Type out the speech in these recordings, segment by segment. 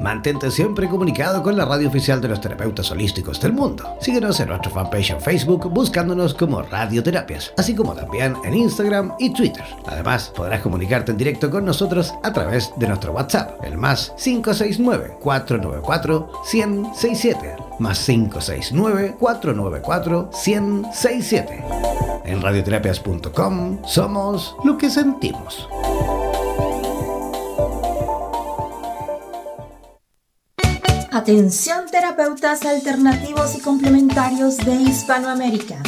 Mantente siempre comunicado con la radio oficial de los terapeutas holísticos del mundo. Síguenos en nuestra fanpage en Facebook buscándonos como Radioterapias, así como también en Instagram y Twitter. Además, podrás comunicarte en directo con nosotros a través de nuestro WhatsApp, el más 569-494-1067, más 569-494-1067. En radioterapias.com somos lo que sentimos. Atención terapeutas alternativos y complementarios de Hispanoamérica.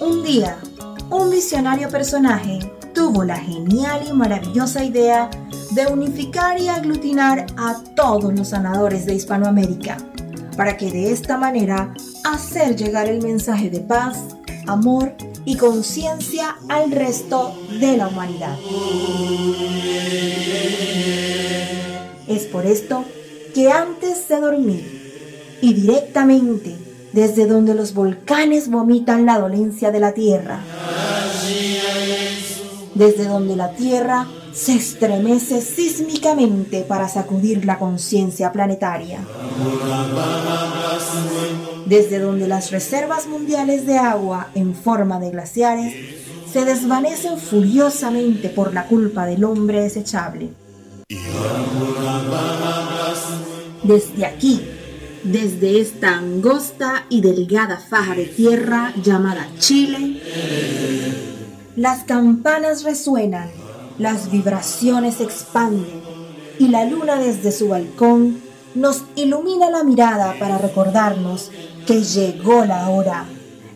Un día, un visionario personaje tuvo la genial y maravillosa idea de unificar y aglutinar a todos los sanadores de Hispanoamérica, para que de esta manera hacer llegar el mensaje de paz, amor y conciencia al resto de la humanidad. Es por esto que antes de dormir y directamente desde donde los volcanes vomitan la dolencia de la tierra, desde donde la tierra se estremece sísmicamente para sacudir la conciencia planetaria, desde donde las reservas mundiales de agua en forma de glaciares se desvanecen furiosamente por la culpa del hombre desechable. Desde aquí, desde esta angosta y delgada faja de tierra llamada Chile, las campanas resuenan, las vibraciones expanden y la luna desde su balcón nos ilumina la mirada para recordarnos que llegó la hora,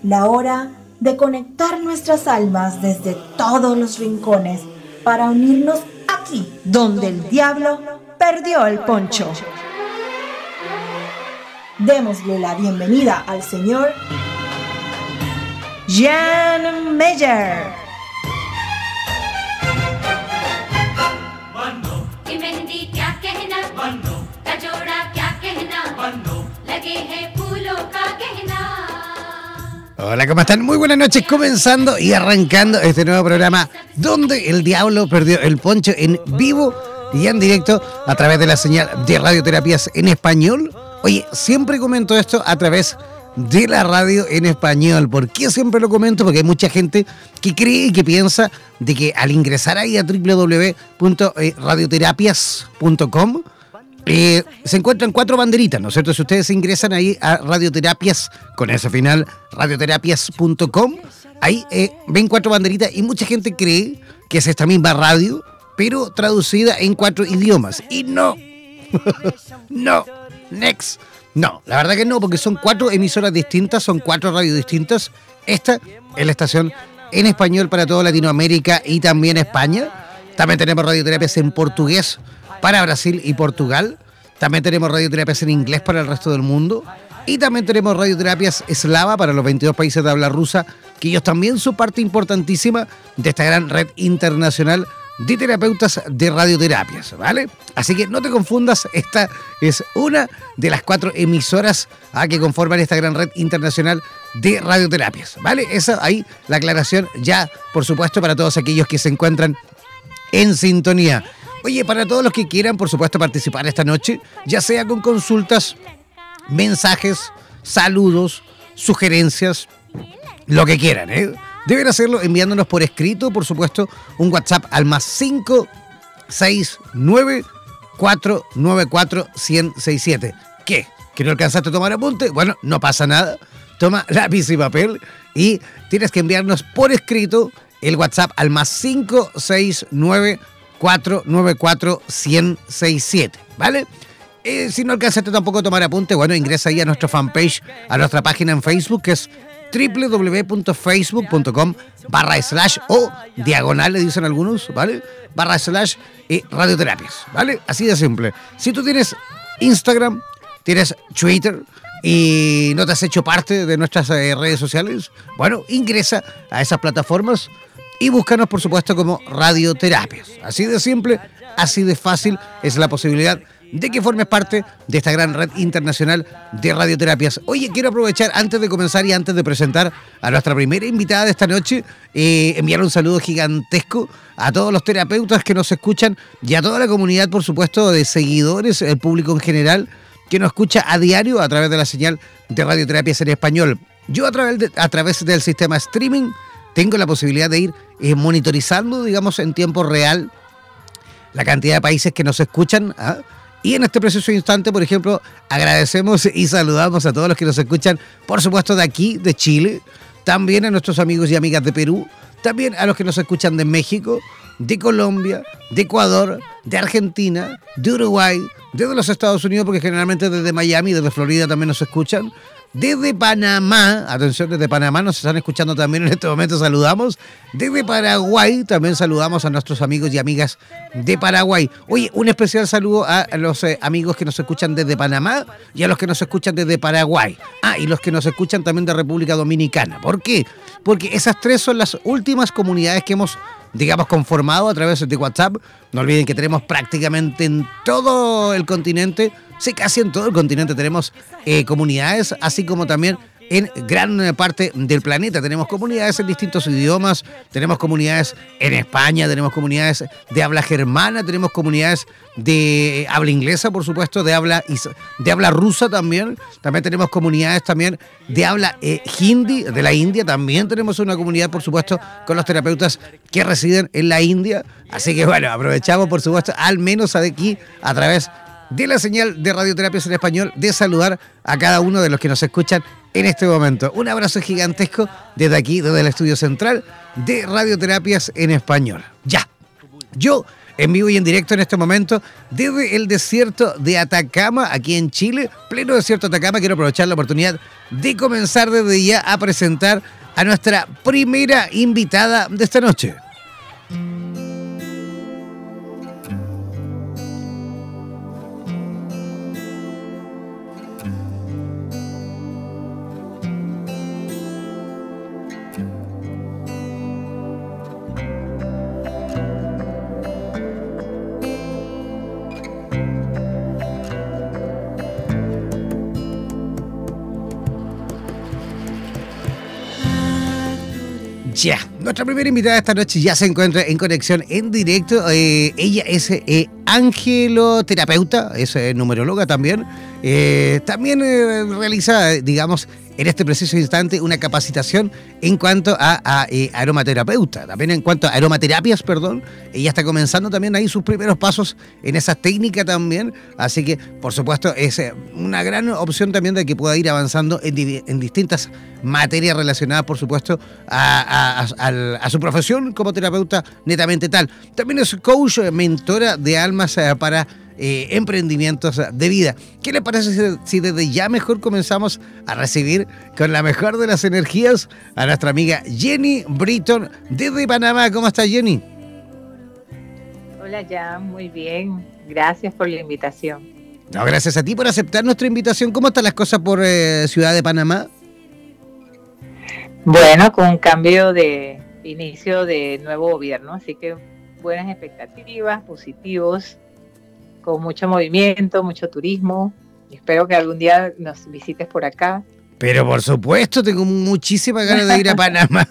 la hora de conectar nuestras almas desde todos los rincones para unirnos aquí donde el diablo perdió el poncho. Démosle la bienvenida al señor Jan Meyer. Hola, ¿cómo están? Muy buenas noches, comenzando y arrancando este nuevo programa donde el diablo perdió el poncho en vivo y en directo a través de la señal de radioterapias en español Oye, siempre comento esto a través de la radio en español. ¿Por qué siempre lo comento? Porque hay mucha gente que cree y que piensa de que al ingresar ahí a www.radioterapias.com eh, se encuentran cuatro banderitas, ¿no es cierto? Si ustedes ingresan ahí a Radioterapias, con ese final, radioterapias.com, ahí eh, ven cuatro banderitas y mucha gente cree que es esta misma radio, pero traducida en cuatro idiomas. Y no, no. Next. No, la verdad que no, porque son cuatro emisoras distintas, son cuatro radios distintas. Esta es la estación en español para toda Latinoamérica y también España. También tenemos radioterapias en portugués para Brasil y Portugal. También tenemos radioterapias en inglés para el resto del mundo. Y también tenemos radioterapias eslava para los 22 países de habla rusa, que ellos también son parte importantísima de esta gran red internacional de terapeutas de radioterapias, ¿vale? Así que no te confundas, esta es una de las cuatro emisoras ah, que conforman esta gran red internacional de radioterapias, ¿vale? Esa ahí la aclaración ya, por supuesto, para todos aquellos que se encuentran en sintonía. Oye, para todos los que quieran, por supuesto, participar esta noche, ya sea con consultas, mensajes, saludos, sugerencias, lo que quieran, ¿eh? Deben hacerlo enviándonos por escrito, por supuesto, un WhatsApp al más 569 494 1067. ¿Qué? ¿Que no alcanzaste a tomar apunte? Bueno, no pasa nada. Toma lápiz y papel y tienes que enviarnos por escrito el WhatsApp al más 569 494 1067. ¿Vale? Eh, si no alcanzaste tampoco a tomar apunte, bueno, ingresa ahí a nuestra fanpage, a nuestra página en Facebook, que es www.facebook.com barra slash o diagonal, le dicen algunos, ¿vale? Barra slash y radioterapias, ¿vale? Así de simple. Si tú tienes Instagram, tienes Twitter y no te has hecho parte de nuestras eh, redes sociales, bueno, ingresa a esas plataformas y búscanos, por supuesto, como radioterapias. Así de simple, así de fácil es la posibilidad de que formes parte de esta gran red internacional de radioterapias. Oye, quiero aprovechar antes de comenzar y antes de presentar a nuestra primera invitada de esta noche, eh, enviar un saludo gigantesco a todos los terapeutas que nos escuchan y a toda la comunidad, por supuesto, de seguidores, el público en general, que nos escucha a diario a través de la señal de radioterapias en español. Yo a través, a través del sistema streaming tengo la posibilidad de ir eh, monitorizando, digamos, en tiempo real la cantidad de países que nos escuchan. ¿ah? Y en este preciso instante, por ejemplo, agradecemos y saludamos a todos los que nos escuchan, por supuesto, de aquí, de Chile, también a nuestros amigos y amigas de Perú, también a los que nos escuchan de México, de Colombia, de Ecuador, de Argentina, de Uruguay, desde los Estados Unidos, porque generalmente desde Miami, desde Florida también nos escuchan, desde Panamá, atención, desde Panamá nos están escuchando también en este momento, saludamos. Desde Paraguay también saludamos a nuestros amigos y amigas de Paraguay. Oye, un especial saludo a los eh, amigos que nos escuchan desde Panamá y a los que nos escuchan desde Paraguay. Ah, y los que nos escuchan también de República Dominicana. ¿Por qué? Porque esas tres son las últimas comunidades que hemos digamos, conformado a través de WhatsApp. No olviden que tenemos prácticamente en todo el continente Sí, casi en todo el continente tenemos eh, comunidades, así como también en gran parte del planeta. Tenemos comunidades en distintos idiomas, tenemos comunidades en España, tenemos comunidades de habla germana, tenemos comunidades de habla inglesa, por supuesto, de habla, de rusa también. También tenemos comunidades también de habla eh, hindi, de la India. También tenemos una comunidad, por supuesto, con los terapeutas que residen en la India. Así que bueno, aprovechamos, por supuesto, al menos aquí a través de de la señal de Radioterapias en Español, de saludar a cada uno de los que nos escuchan en este momento. Un abrazo gigantesco desde aquí, desde el estudio central de Radioterapias en Español. Ya, yo en vivo y en directo en este momento desde el desierto de Atacama, aquí en Chile, pleno desierto de Atacama, quiero aprovechar la oportunidad de comenzar desde ya a presentar a nuestra primera invitada de esta noche. Nuestra primera invitada esta noche ya se encuentra en conexión en directo. Eh, ella es eh, angeloterapeuta, es eh, numeróloga también. también realiza, digamos, en este preciso instante una capacitación en cuanto a, eh, aromaterapeuta, también en cuanto a aromaterapias, perdón. Ella está comenzando también ahí sus primeros pasos en esa técnica también, así que por supuesto es eh, una gran opción también de que pueda ir avanzando en, distintas materias relacionadas, por supuesto, a, a, su profesión como terapeuta netamente tal. También es coach, mentora de almas eh, para eh, emprendimientos de vida. ¿Qué le parece si, desde ya mejor comenzamos a recibir con la mejor de las energías a nuestra amiga Jenny Britton desde Panamá? ¿Cómo está Jenny? Hola, ya, muy bien. Gracias por la invitación. No, gracias a ti por aceptar nuestra invitación. ¿Cómo están las cosas por eh, Ciudad de Panamá? Bueno, con un cambio de inicio de nuevo gobierno, así que buenas expectativas, positivos con mucho movimiento, mucho turismo. Espero que algún día nos visites por acá. Pero por supuesto, tengo muchísimas ganas de ir a Panamá,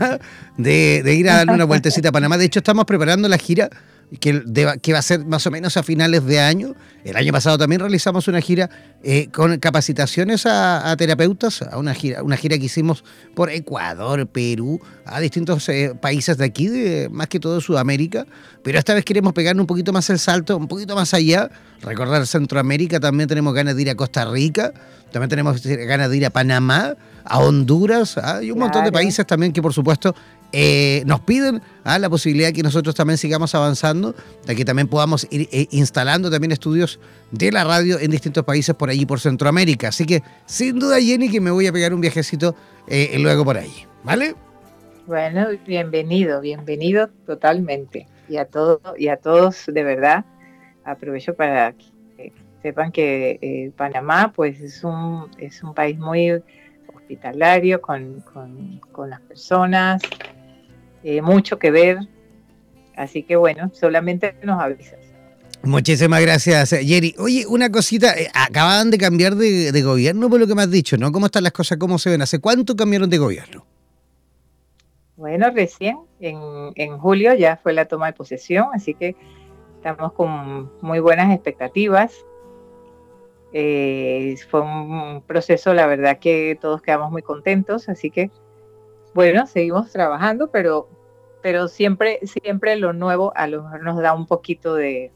de, de ir a darle una vueltecita a Panamá. De hecho, estamos preparando la gira que, que, va a ser más o menos a finales de año. El año pasado también realizamos una gira eh, con capacitaciones a, terapeutas, a una gira, una gira que hicimos por Ecuador, Perú, a distintos eh, países de aquí, de, más que todo Sudamérica. Pero esta vez queremos pegar un poquito más el salto, un poquito más allá, recordar Centroamérica, también tenemos ganas de ir a Costa Rica, también tenemos ganas de ir a Panamá, a Honduras, ¿ah? y un montón de países también que por supuesto eh, nos piden ¿ah? la posibilidad de que nosotros también sigamos avanzando, de que también podamos ir eh, instalando también estudios de la radio en distintos países por allí, por Centroamérica. Así que sin duda, Jenny, que me voy a pegar un viajecito eh, luego por ahí. ¿Vale? Bueno, bienvenido, bienvenido totalmente. Y a, todo, y a todos, de verdad, aprovecho para que sepan que Panamá pues es un, es un país muy hospitalario con, con, con las personas, eh, mucho que ver. Así que bueno, solamente nos avisas. Muchísimas gracias, Jerry. Oye, una cosita, eh, acaban de cambiar de, de, gobierno por lo que me has dicho, ¿no? ¿Cómo están las cosas? ¿Cómo se ven? ¿Hace cuánto cambiaron de gobierno? Bueno, recién, en, en julio ya fue la toma de posesión, así que estamos con muy buenas expectativas. Eh, fue un proceso, la verdad que todos quedamos muy contentos, así que bueno, seguimos trabajando, pero, pero siempre, siempre lo nuevo a lo mejor nos da un poquito de,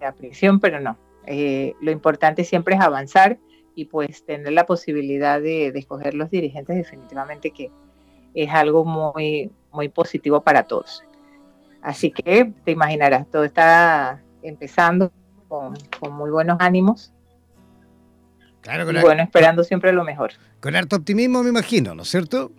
de pero no. Eh, lo importante siempre es avanzar y pues tener la posibilidad de, de, escoger los dirigentes definitivamente que es algo muy, muy positivo para todos. Así que te imaginarás, todo está empezando con, con muy buenos ánimos Claro, y bueno, esperando siempre lo mejor. Con harto optimismo, me imagino, ¿no es cierto?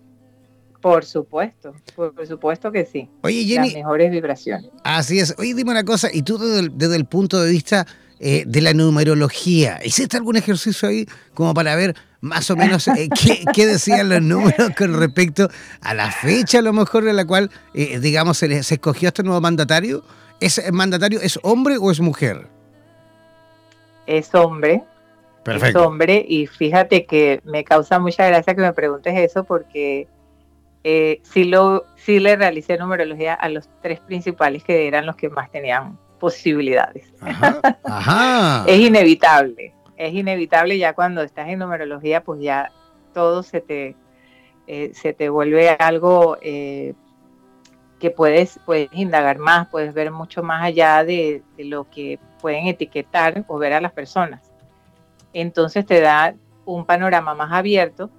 Por supuesto, por, por supuesto que sí. Oye, Jenny. Las mejores vibraciones. Así es. Oye, dime una cosa, y tú desde el, desde el punto de vista eh, de la numerología, ¿hiciste algún ejercicio ahí como para ver más o menos eh, qué, qué, decían los números con respecto a la fecha, a lo mejor, en la cual, eh, digamos, se, se escogió este nuevo mandatario? ¿Ese mandatario es hombre o es mujer? Es hombre. Perfecto. Es hombre, y fíjate que me causa mucha gracia que me preguntes eso porque eh, sí, lo, sí le realicé numerología a los tres principales que eran los que más tenían posibilidades. Ajá, ajá. es inevitable, es inevitable ya cuando estás en numerología, pues ya todo se te, eh, se te vuelve algo eh, que puedes, puedes indagar más, puedes ver mucho más allá de, de lo que pueden etiquetar o ver a las personas entonces te da un panorama más abierto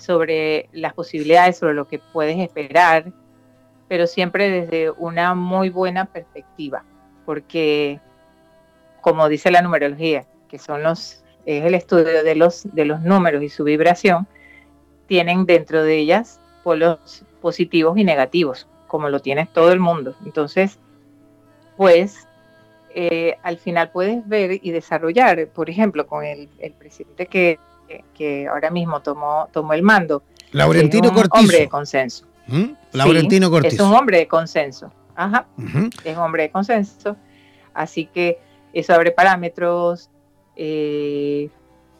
sobre las posibilidades, sobre lo que puedes esperar, pero siempre desde una muy buena perspectiva, porque como dice la numerología, que son los es el estudio de los de los números y su vibración, tienen dentro de ellas polos positivos y negativos, como lo tiene todo el mundo. Entonces, pues eh, al final puedes ver y desarrollar, por ejemplo, con el, el presidente que, que, ahora mismo tomó, tomó el mando. Laurentino es un Cortizo. hombre de consenso. ¿Mm? Laurentino Sí, Cortizo. Es un hombre de consenso. Ajá, es un hombre de consenso. Así que eso abre parámetros. eh,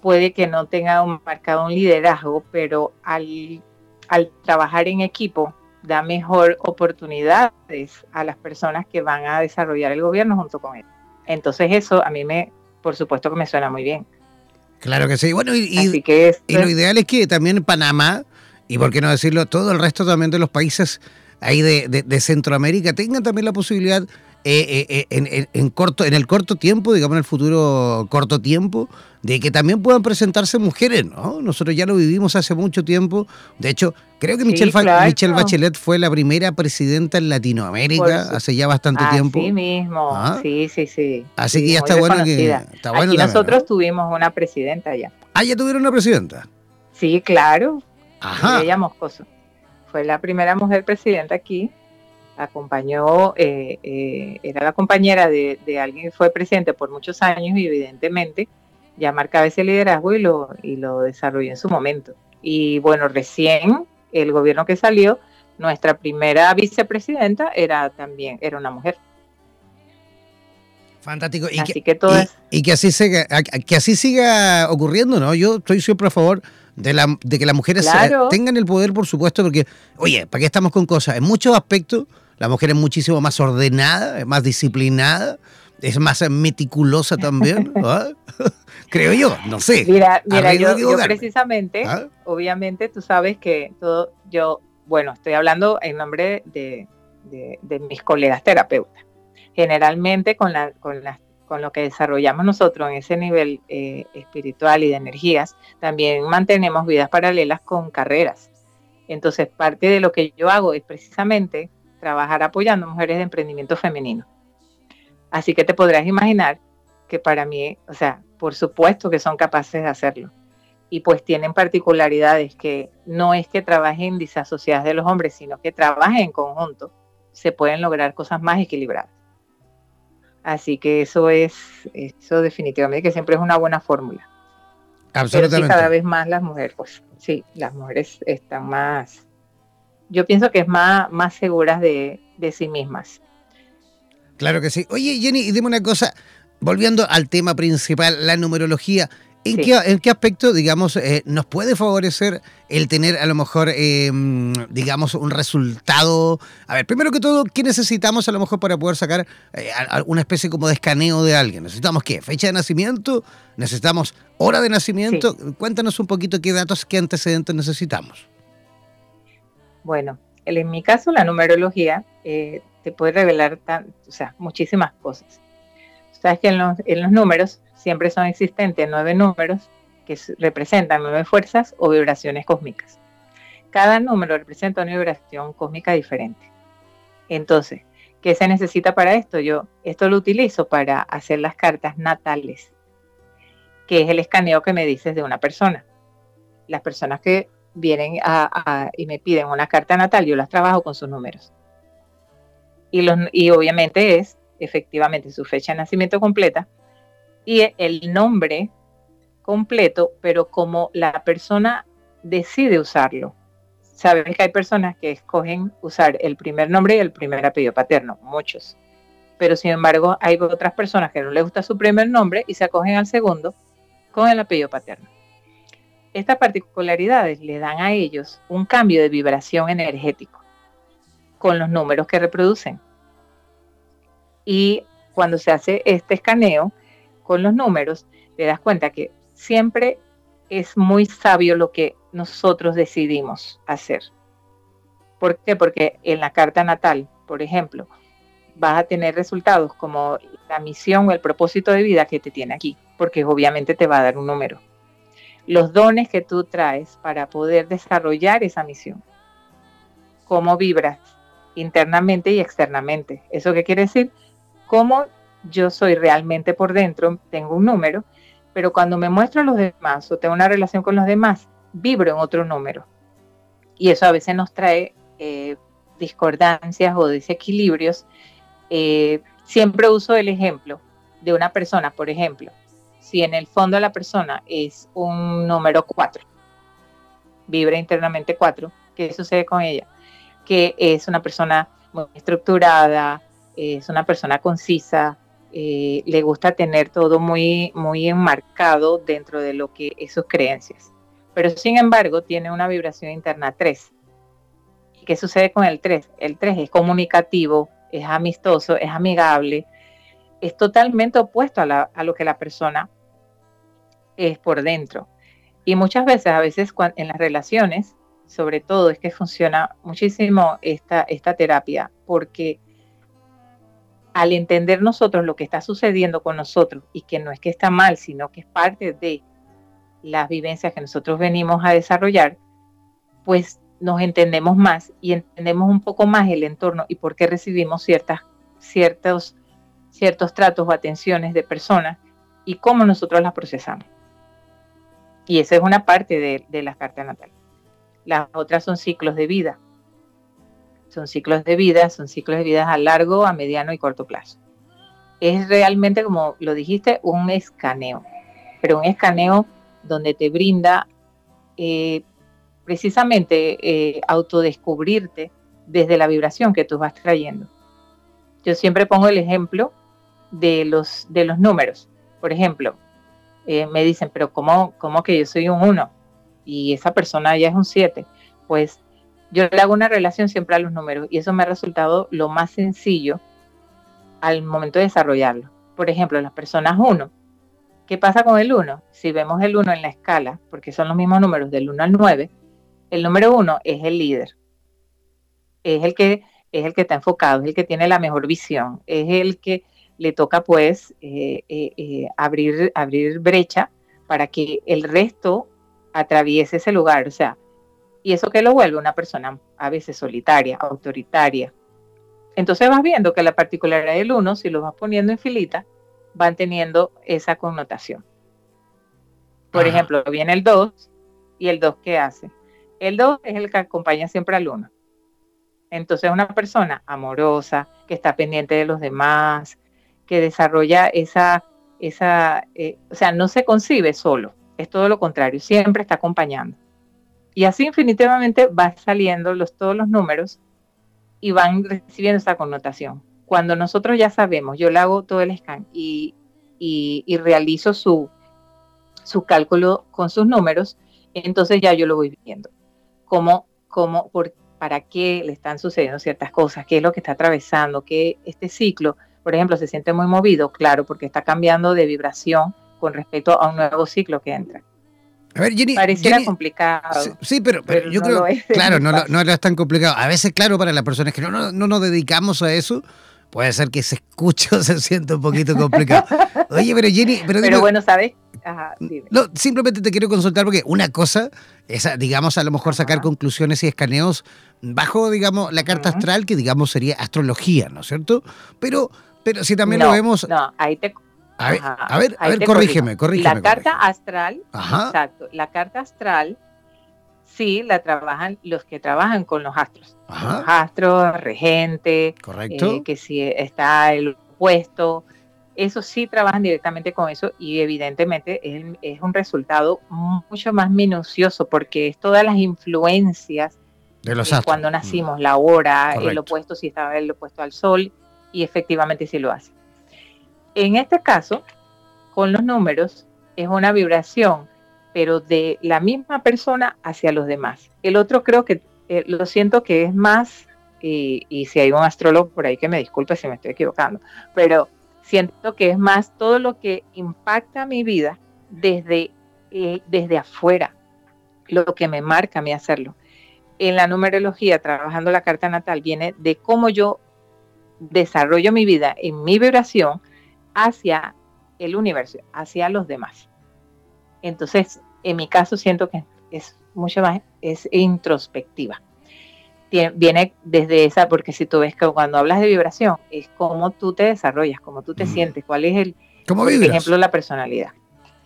puede que no tenga un, marcado un liderazgo, pero al, al trabajar en equipo da mejor oportunidades a las personas que van a desarrollar el gobierno junto con él. Entonces eso a mí me, por supuesto que me suena muy bien. Claro que sí. Bueno, y, y- Así que es, y lo ideal es que también Panamá, y por qué no decirlo, todo el resto también de los países ahí de, de- de Centroamérica tengan también la posibilidad eh, eh, eh, en, en- en corto, en el corto tiempo, digamos en el futuro corto tiempo, de que también puedan presentarse mujeres, ¿no? Nosotros ya lo vivimos hace mucho tiempo. De hecho, creo que Sí, Michelle, claro. Michelle Bachelet fue la primera presidenta en Latinoamérica su- hace ya bastante así tiempo. mismo, Ah. sí, sí, sí. Así Sí, que ya está bueno que reconocida. está bueno Aquí también, nosotros ¿no? tuvimos una presidenta ya. Ah, ya tuvieron una presidenta. Sí, claro, Ajá. Ella Moscoso. Fue la primera mujer presidenta aquí. Acompañó, eh, eh, era la compañera de, de alguien que fue presidente por muchos años y evidentemente ya marcaba ese liderazgo y lo, y lo desarrolló en su momento. Y bueno, recién el gobierno que salió, nuestra primera vicepresidenta era también, era una mujer. Fantástico. Y Así que, que todo y- es- y que así siga, que así siga ocurriendo, ¿no? Yo estoy siempre a favor de, la, de que las mujeres Claro. tengan el poder, por supuesto, porque, oye, ¿para qué estamos con cosas? En muchos aspectos, la mujer es muchísimo más ordenada, es más disciplinada, es más meticulosa también, ¿ah? creo yo, no sé. Mira, mira yo, yo precisamente, ¿Ah? obviamente tú sabes que todo, yo, bueno, estoy hablando en nombre de, de- de mis colegas terapeutas. Generalmente con, la, con, las- con lo que desarrollamos nosotros en ese nivel eh, espiritual y de energías, también mantenemos vidas paralelas con carreras. Entonces, parte de lo que yo hago es precisamente trabajar apoyando mujeres de emprendimiento femenino. Así que te podrás imaginar que para mí, o sea, por supuesto que son capaces de hacerlo. Y pues tienen particularidades que no es que trabajen disasociadas de los hombres, sino que trabajen en conjunto. Se pueden lograr cosas más equilibradas. Así que eso es, eso definitivamente que siempre es una buena fórmula. Pero sí, Absolutamente. cada vez más las mujeres, pues sí, las mujeres están más, yo pienso que es más, más seguras de, de sí mismas. Claro que sí. Oye, Jenny, y dime una cosa. volviendo al tema principal, la numerología, ¿En, qué, aspecto, digamos, eh, nos puede favorecer el tener a lo mejor, em, digamos, un resultado? A ver, primero que todo, ¿qué necesitamos a lo mejor para poder sacar eh, una especie como de escaneo de alguien? ¿Necesitamos qué? ¿Fecha de nacimiento? ¿Necesitamos hora de nacimiento? Cuéntanos un poquito qué datos, qué antecedentes necesitamos. Bueno, en mi caso, la numerología eh, te puede revelar o sea, muchísimas cosas. Sabes que en los números siempre son existentes nueve números que representan nueve fuerzas o vibraciones cósmicas. Cada número representa una vibración cósmica diferente. Entonces, ¿qué se necesita para esto? Yo esto lo utilizo para hacer las cartas natales, que es el escaneo que me dices de una persona. Las personas que vienen y me piden una carta natal, yo las trabajo con sus números. Y, y obviamente es efectivamente su fecha de nacimiento completa, y el nombre completo, pero como la persona decide usarlo. Sabes que hay personas que escogen usar el primer nombre y el primer apellido paterno, muchos. Pero sin embargo, hay otras personas que no les gusta su primer nombre y se acogen al segundo con el apellido paterno. Estas particularidades le dan a ellos un cambio de vibración energético con los números que reproducen. Y cuando se hace este escaneo, con los números, te das cuenta que siempre es muy sabio lo que nosotros decidimos hacer. ¿Por qué? Porque en la carta natal, por ejemplo, vas a tener resultados como la misión o el propósito de vida que te tiene aquí, porque obviamente te va a dar un número. Los dones que tú traes para poder desarrollar esa misión. Cómo vibras internamente y externamente. ¿Eso qué quiere decir? Cómo yo soy realmente por dentro, tengo un número, pero cuando me muestro a los demás o tengo una relación con los demás, vibro en otro número. Y eso a veces nos trae eh, discordancias o desequilibrios. Eh, siempre uso el ejemplo de una persona, por ejemplo, si en el fondo la persona es un número 4, vibra internamente 4, ¿qué sucede con ella? Que es una persona muy estructurada, es una persona concisa, eh, le gusta tener todo muy, muy enmarcado dentro de lo que es sus creencias. Pero sin embargo tiene una vibración interna 3. ¿Y qué sucede con el 3? El 3 es comunicativo, es amistoso, es amigable, es totalmente opuesto a, lo que la persona es por dentro. Y muchas veces, a veces en las relaciones, sobre todo es que funciona muchísimo esta, esta terapia, porque al entender nosotros lo que está sucediendo con nosotros y que no es que está mal, sino que es parte de las vivencias que nosotros venimos a desarrollar, pues nos entendemos más y entendemos un poco más el entorno y por qué recibimos ciertas, ciertos, ciertos tratos o atenciones de personas y cómo nosotros las procesamos. Y esa es una parte de, de las cartas natales. Las otras son ciclos de vida son ciclos de vida, son ciclos de vida a largo, a mediano y corto plazo. Es realmente, como lo dijiste, un escaneo, pero un escaneo donde te brinda eh, precisamente eh, autodescubrirte desde la vibración que tú vas trayendo. Yo siempre pongo el ejemplo de los, de los números. Por ejemplo, eh, me dicen, pero ¿cómo, ¿cómo que yo soy un 1? Y esa persona ya es un 7. Pues yo le hago una relación siempre a los números y eso me ha resultado lo más sencillo al momento de desarrollarlo. Por ejemplo, las personas 1. ¿Qué pasa con el 1? Si vemos el 1 en la escala, porque son los mismos números del 1 al 9, el número 1 es el líder. Es el que es el que está enfocado, es el que tiene la mejor visión, es el que le toca pues eh, eh, eh, abrir, abrir brecha para que el resto atraviese ese lugar. O sea, y eso que lo vuelve una persona a veces solitaria, autoritaria. Entonces vas viendo que la particularidad del uno, si lo vas poniendo en filita, van teniendo esa connotación. Por ejemplo, viene el 2 y el 2 ¿qué hace? El 2 es el que acompaña siempre al 1. Entonces una persona amorosa, que está pendiente de los demás, que desarrolla esa, esa eh, o sea, no se concibe solo, es todo lo contrario, siempre está acompañando. Y así infinitivamente van saliendo todos los números y van recibiendo esa connotación. Cuando nosotros ya sabemos, yo le hago todo el scan y realizo su, cálculo con sus números, entonces ya yo lo voy viendo. Cómo, cómo, para qué le están sucediendo ciertas cosas, qué es lo que está atravesando, que este ciclo, por ejemplo, se siente muy movido, claro, porque está cambiando de vibración con respecto a un nuevo ciclo que entra. A ver, Jenny. Pareciera complicado. Sí, pero, yo creo. claro, no, no, es tan complicado. A veces, claro, para las personas que no, no, no nos dedicamos a eso, puede ser que se escuche o se sienta un poquito complicado. Oye, pero Jenny. Pero, bueno, ¿sabes? no, simplemente te quiero consultar porque una cosa es, digamos, a lo mejor sacar conclusiones y escaneos bajo, digamos, la carta astral, que digamos sería astrología, ¿no es cierto? Pero, pero si también lo vemos. No, ahí te a ver, a ver, corrígeme, corrígeme. La carta astral, exacto, la carta astral sí la trabajan los que trabajan con los astros. Los astros, regente, correcto. Eh, que si está el opuesto, eso sí trabajan directamente con eso y evidentemente es, un resultado mucho más minucioso porque es todas las influencias de los astros. cuando nacimos, la hora, el opuesto, si estaba el opuesto al sol y efectivamente sí lo hace. En este caso, con los números, es una vibración, pero de la misma persona hacia los demás. El otro creo que, eh, lo siento que es más, y, si hay un astrólogo por ahí que me disculpe si me estoy equivocando, pero siento que es más todo lo que impacta mi vida desde, eh, desde afuera, lo que me marca a mí hacerlo. En la numerología, trabajando la carta natal, viene de cómo yo desarrollo mi vida en mi vibración hacia el universo, hacia los demás. Entonces, en mi caso siento que es mucho más, es introspectiva. Viene desde esa, porque si tú ves que cuando hablas de vibración, es cómo tú te desarrollas, cómo tú te mm. sientes, cuál es el, por ejemplo, la personalidad.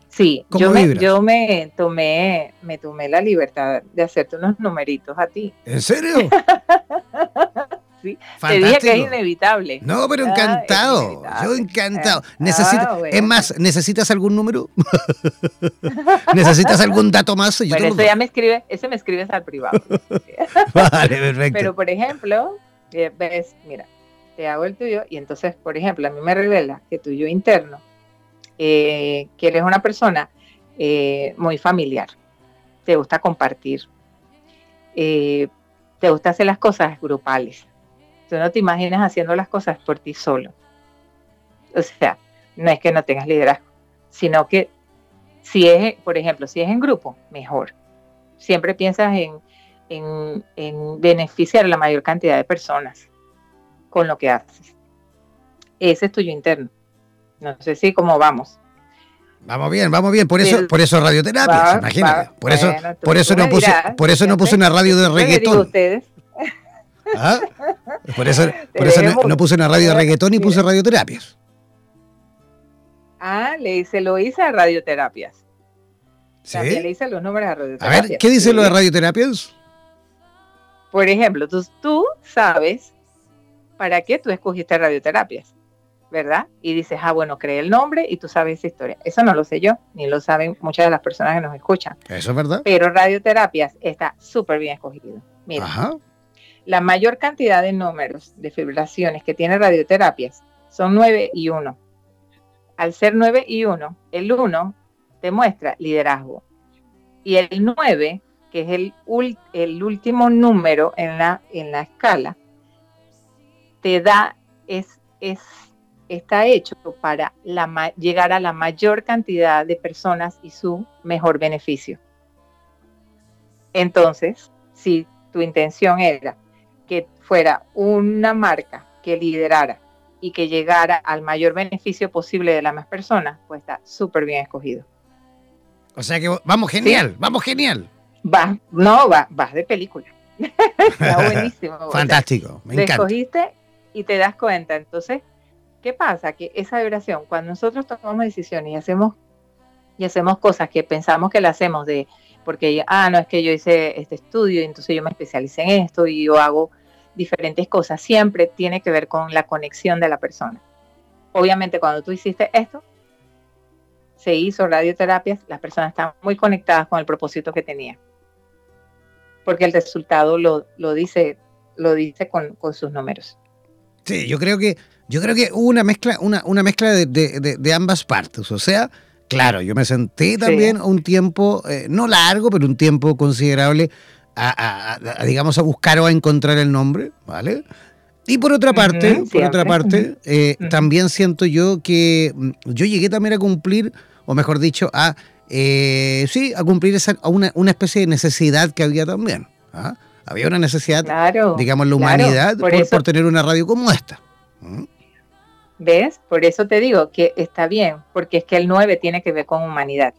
Sí, yo me, yo me tomé, me tomé la libertad de hacerte unos numeritos a ti. ¿En serio? Te dije que es inevitable. No, pero ah, encantado. Yo encantado. Ah, es más, ¿necesitas algún número? ¿Necesitas algún dato más? Yo eso ya me escribe, ese me escribes al privado. vale, perfecto. Pero por ejemplo, eh, ves, mira, te hago el tuyo y entonces, por ejemplo, a mí me revela que tuyo interno, eh, que eres una persona eh, muy familiar, te gusta compartir, te gusta hacer las cosas grupales, Tú no te imaginas haciendo las cosas por ti solo. O sea, no es que no tengas liderazgo, sino que si es, por ejemplo, si es en grupo, mejor. Siempre piensas en, en, beneficiar a la mayor cantidad de personas con lo que haces. Ese es tuyo interno. No sé si cómo vamos. Vamos bien, vamos bien. Por eso, por eso radioterapia, imagínate. por eso, por eso no puse, por eso no puse una radio de reggaetón. Ustedes? ¿Ah? Por eso, no, puse una radio de reggaetón y puse radioterapias. Ah, le hice, lo hice a radioterapias. ¿Sí? También le hice los números a radioterapias. A ver, ¿qué dice lo de radioterapias? Por ejemplo, tú, tú sabes para qué tú escogiste radioterapias, ¿verdad? Y dices, ah, bueno, creé el nombre y tú sabes esa historia. Eso no lo sé yo, ni lo saben muchas de las personas que nos escuchan. Eso es verdad. Pero radioterapias está súper bien escogido. Mira, Ajá. La mayor cantidad de números de fibrilaciones que tiene radioterapias son 9 y 1. Al ser 9 y 1, el 1 te muestra liderazgo. Y el 9, que es el, el último número en la, en la escala, te da, es, es, está hecho para llegar a la mayor cantidad de personas y su mejor beneficio. Entonces, si tu intención era que fuera una marca que liderara y que llegara al mayor beneficio posible de las más personas, pues está súper bien escogido. O sea que vamos genial, vamos genial. Vas, no, vas, vas de película. está buenísimo. Fantástico, me encanta. escogiste y te das cuenta. Entonces, ¿qué pasa? Que esa vibración, cuando nosotros tomamos decisiones y hacemos, y hacemos cosas que pensamos que la hacemos de porque, ah, no es que yo hice este estudio y entonces yo me especialicé en esto y yo hago diferentes cosas. Siempre tiene que ver con la conexión de la persona. Obviamente, cuando tú hiciste esto, se hizo radioterapias, las personas están muy conectadas con el propósito que tenía. Porque el resultado lo, lo dice, lo dice con, con sus números. Sí, yo creo que yo creo que hubo una mezcla, una, una mezcla de, de, de ambas partes. O sea, claro, yo me senté también un tiempo, eh, no largo, pero un tiempo considerable, a, digamos, a buscar o a encontrar el nombre, ¿vale? Y por otra parte, por otra parte, eh, también siento yo que mm, yo llegué también a cumplir, o mejor dicho, a eh, sí, a cumplir esa, una, una, especie de necesidad que había también. ¿ah? Había una necesidad, digamos, la humanidad por, tener una radio como esta. ¿Mm? ¿Ves? Por eso te digo que está bien, porque es que el 9 tiene que ver con humanidad,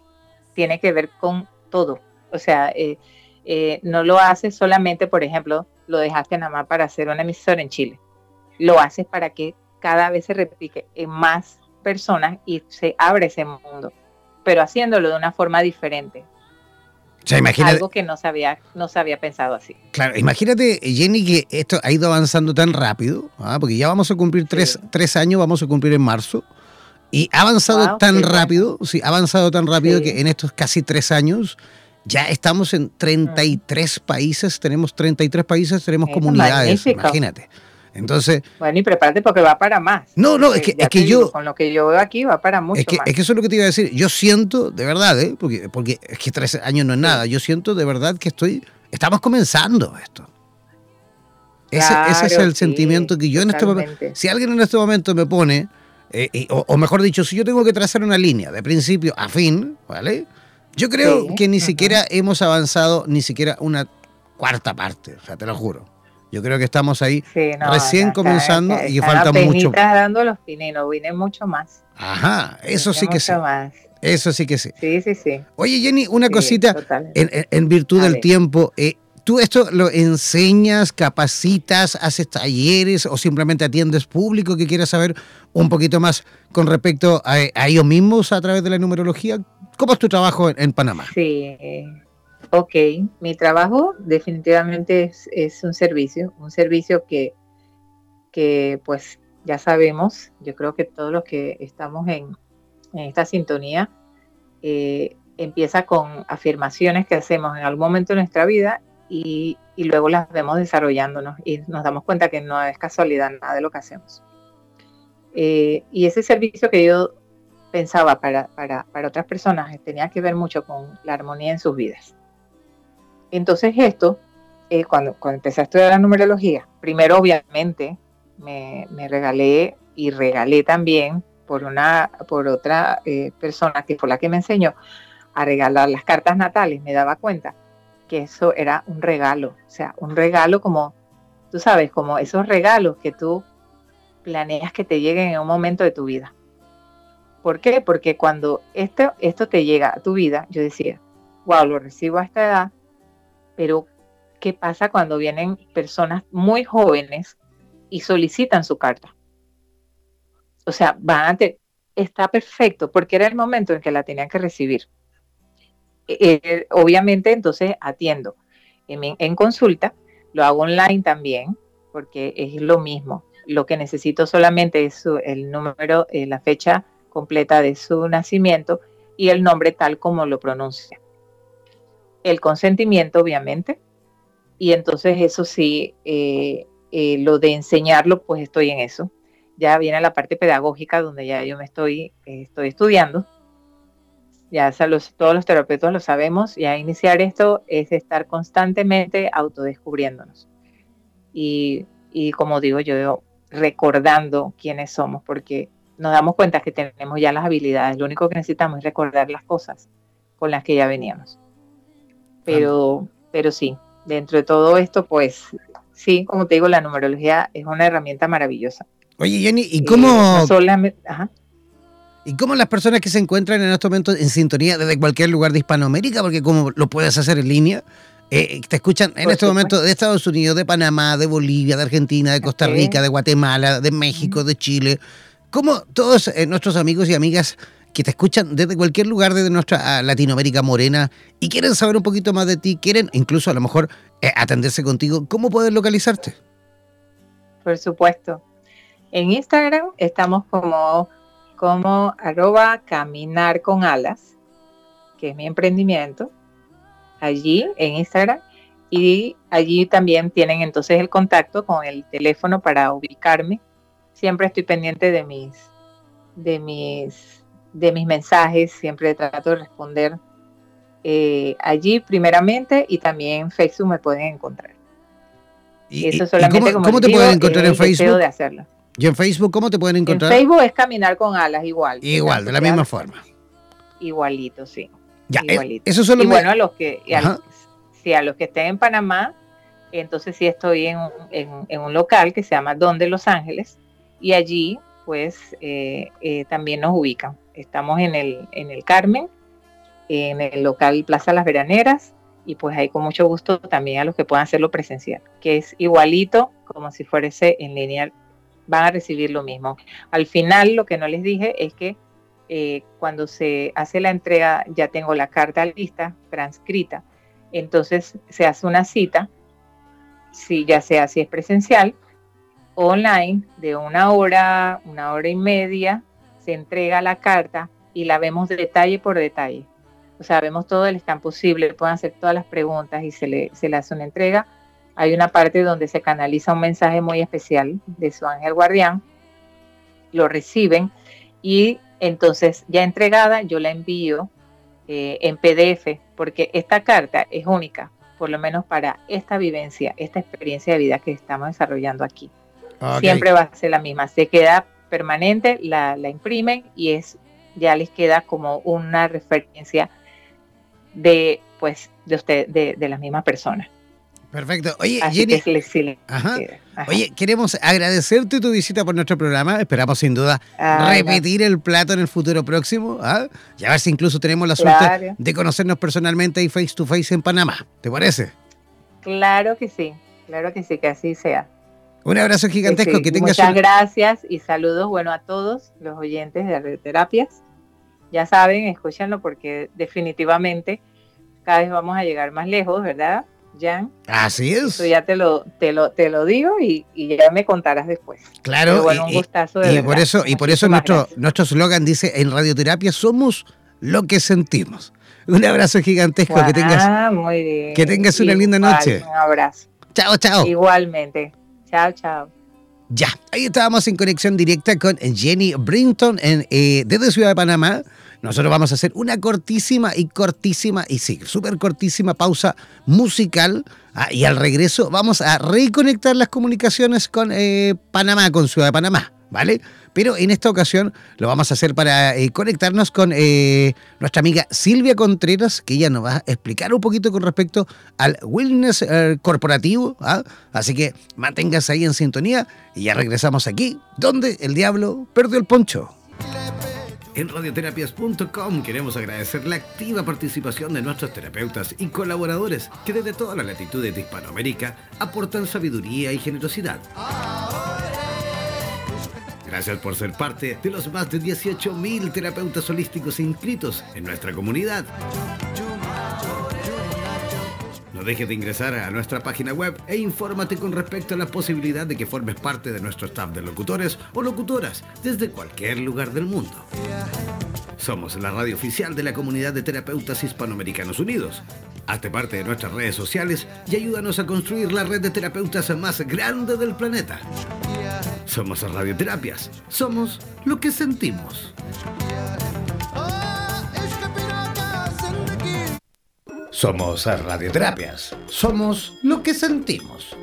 tiene que ver con todo. O sea, eh, eh, no lo haces solamente, por ejemplo, lo dejaste nada más para hacer una emisora en Chile. Lo haces para que cada vez se replique en más personas y se abre ese mundo, pero haciéndolo de una forma diferente. O sea, imagínate, Algo que no se, había, no se había pensado así. Claro, imagínate, Jenny, que esto ha ido avanzando tan rápido, ¿ah? porque ya vamos a cumplir tres, tres, años, vamos a cumplir en marzo, y ha avanzado tan rápido, sí, ha avanzado tan rápido que en estos casi tres años ya estamos en 33 países, tenemos 33 países, tenemos comunidades, imagínate. Entonces. Bueno, y prepárate porque va para más. No, no, es que, es que yo. con lo que yo veo aquí va para mucho es que, más. Es que eso es lo que te iba a decir. Yo siento, de verdad, ¿eh? porque, porque es que tres años no es nada. Yo siento de verdad que estoy. Estamos comenzando esto. ese, ese, es el sentimiento que yo en este momento. Si alguien en este momento me pone. Eh, o, o, mejor dicho, si yo tengo que trazar una línea de principio a fin, ¿vale? Yo creo que ni siquiera hemos avanzado ni siquiera una cuarta parte, o sea, te lo juro. Yo creo que estamos ahí recién comenzando y falta mucho. dando los pininos, viene mucho más. Ajá, eso sí que sí. Eso sí que sí. Sí, sí, sí. Oye, Jenny, una cosita en, virtud del tiempo. Eh, ¿Tú esto lo enseñas, capacitas, haces talleres o simplemente atiendes público que quiera saber un poquito más con respecto a, a ellos mismos a través de la numerología? ¿Cómo es tu trabajo en, Panamá? Sí, ok. Mi trabajo definitivamente es, un servicio, un servicio que, que pues ya sabemos, yo creo que todos los que estamos en, esta sintonía, eh, empieza con afirmaciones que hacemos en algún momento de nuestra vida y, luego las vemos desarrollándonos y nos damos cuenta que no es casualidad nada de lo que hacemos. Eh, y ese servicio que yo pensaba para, para, para otras personas tenía que ver mucho con la armonía en sus vidas. Entonces esto, eh, cuando, cuando empecé a estudiar la numerología, primero obviamente me, regalé y regalé también por, una, por otra eh, persona que fue la que me enseñó a regalar las cartas natales, me daba cuenta que eso era un regalo, o sea, un regalo como, tú sabes, como esos regalos que tú planeas que te lleguen en un momento de tu vida. ¿Por qué? Porque cuando esto, esto te llega a tu vida, yo decía, wow, lo recibo a esta edad, pero ¿qué pasa cuando vienen personas muy jóvenes y solicitan su carta? O sea, van a está perfecto, porque era el momento en que la tenían que recibir. Eh, eh, obviamente, entonces atiendo en, consulta, lo hago online también, porque es lo mismo. Lo que necesito solamente es el número, eh, la fecha completa de su nacimiento y el nombre tal como lo pronuncia. El consentimiento, obviamente. Y entonces eso sí, eh, eh, lo de enseñarlo, pues estoy en eso. Ya viene la parte pedagógica donde ya yo me estoy, eh, estoy estudiando. Ya todos los terapeutas lo sabemos. Ya iniciar esto es estar constantemente autodescubriéndonos. Y, y como digo yo, recordando quiénes somos, porque nos damos cuenta que tenemos ya las habilidades, lo único que necesitamos es recordar las cosas con las que ya veníamos. Pero, pero sí, dentro de todo esto, pues sí, como te digo, la numerología es una herramienta maravillosa. Oye, Jenny, ¿y eh, cómo... ¿Y cómo las personas que se encuentran en estos momentos en sintonía desde cualquier lugar de Hispanoamérica, porque como lo puedes hacer en línea, eh, te escuchan en este momento de Estados Unidos, de Panamá, de Bolivia, de Argentina, de Costa Rica, de Guatemala, de México, de Chile, ¿Cómo todos eh, nuestros amigos y amigas que te escuchan desde cualquier lugar de nuestra ah, Latinoamérica morena y quieren saber un poquito más de ti, quieren incluso a lo mejor eh, atenderse contigo, ¿cómo pueden localizarte? Por supuesto. En Instagram estamos como, como arroba caminar con alas, que es mi emprendimiento, allí en Instagram. Y allí también tienen entonces el contacto con el teléfono para ubicarme siempre estoy pendiente de mis, de mis, de mis mensajes, siempre trato de responder eh, allí primeramente y también en Facebook me pueden encontrar. ¿Y, Eso solamente, cómo, te pueden encontrar en Facebook? De hacerlo. ¿Y en Facebook cómo te pueden encontrar? En Facebook es caminar con alas igual. Igual, de la misma forma. Igualito, sí. Ya, eh, igualito. eso solo y bueno, a los que, a los que estén en Panamá, entonces sí estoy en, un local que se llama Donde Los Ángeles y allí pues eh, eh, también nos ubican. Estamos en el, en el Carmen, en el local Plaza Las Veraneras y pues ahí con mucho gusto también a los que puedan hacerlo presencial, que es igualito como si fuese en línea, van a recibir lo mismo. Al final lo que no les dije es que eh, cuando se hace la entrega ya tengo la carta lista, transcrita, entonces se hace una cita, si ya sea si es presencial, online, de una hora, una hora y media, se entrega la carta y la vemos detalle por detalle. O sea, vemos todo el stand posible, pueden hacer todas las preguntas y se le, se le hace una entrega. Hay una parte donde se canaliza un mensaje muy especial de su ángel guardián, lo reciben y entonces ya entregada yo la envío eh, en PDF, porque esta carta es única, por lo menos para esta vivencia, esta experiencia de vida que estamos desarrollando aquí. Siempre va a ser la misma, se queda permanente, la, imprimen y es ya les queda como una referencia de pues de usted de, de las mismas personas. Perfecto. Oye, Jenny, Oye, queremos agradecerte tu visita por nuestro programa. Esperamos sin duda repetir el plato en el futuro próximo. ¿ah? Y a ver si incluso tenemos la suerte de conocernos personalmente y face to face en Panamá. ¿Te parece? Claro que sí, claro que sí, que así sea. Un abrazo gigantesco, que, tengas Muchas gracias y saludos, bueno, a todos los oyentes de Terapias. Ya saben, escúchanlo porque definitivamente cada vez vamos a llegar más lejos, ¿verdad? Jan. Así es. Eso ya te lo, te lo, te lo digo y, ya me contarás después. Claro, bueno, un gustazo de y por eso, y por eso nuestro, nuestro slogan dice en radioterapia somos lo que sentimos. Un abrazo gigantesco, que tengas, muy bien. que tengas una linda noche. Un abrazo. Chao, chao. Igualmente. Chao, chao. Ya, ahí estábamos en conexión directa con Jenny Brinton en, eh, desde Ciudad de Panamá. Nosotros vamos a hacer una cortísima y cortísima y sí, súper cortísima pausa musical. Ah, y al regreso vamos a reconectar las comunicaciones con eh, Panamá, con Ciudad de Panamá, ¿vale? Pero en esta ocasión lo vamos a hacer para eh, conectarnos con eh, nuestra amiga Silvia Contreras, que ella nos va a explicar un poquito con respecto al wellness corporativo. ¿ah? Así que manténgase ahí en sintonía y ya regresamos aquí, donde el diablo perdió el poncho. En radioterapias.com queremos agradecer la activa participación de nuestros terapeutas y colaboradores que desde todas las latitudes de Hispanoamérica aportan sabiduría y generosidad. Gracias por ser parte de los más de 18.000 terapeutas holísticos inscritos en nuestra comunidad. No dejes de ingresar a nuestra página web e infórmate con respecto a la posibilidad de que formes parte de nuestro staff de locutores o locutoras desde cualquier lugar del mundo. Somos la radio oficial de la comunidad de terapeutas hispanoamericanos unidos. Hazte parte de nuestras redes sociales y ayúdanos a construir la red de terapeutas más grande del planeta. Somos Radioterapias. Somos lo que sentimos. Somos Radioterapias. Somos lo que sentimos.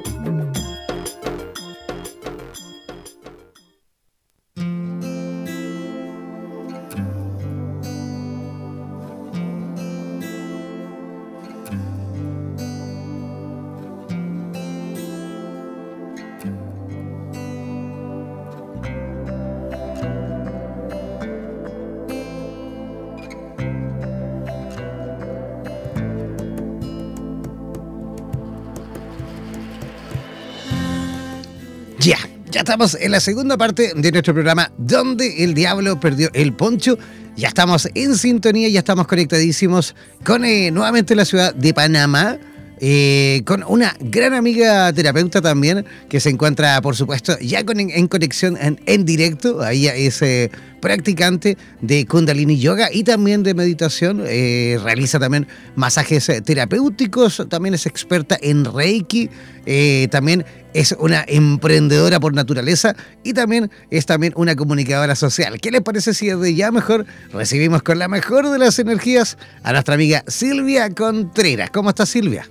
Estamos en la segunda parte de nuestro programa Donde el Diablo Perdió el Poncho. Ya estamos en sintonía, ya estamos conectadísimos con eh, nuevamente la ciudad de Panamá. Eh, con una gran amiga terapeuta también que se encuentra, por supuesto, ya con, en, conexión en, directo. Ahí es eh, practicante de Kundalini Yoga y también de meditación. Eh, realiza también masajes eh, terapéuticos, también es experta en Reiki, eh, también es una emprendedora por naturaleza y también es también una comunicadora social. ¿Qué les parece si desde ya mejor recibimos con la mejor de las energías a nuestra amiga Silvia Contreras? ¿Cómo está Silvia?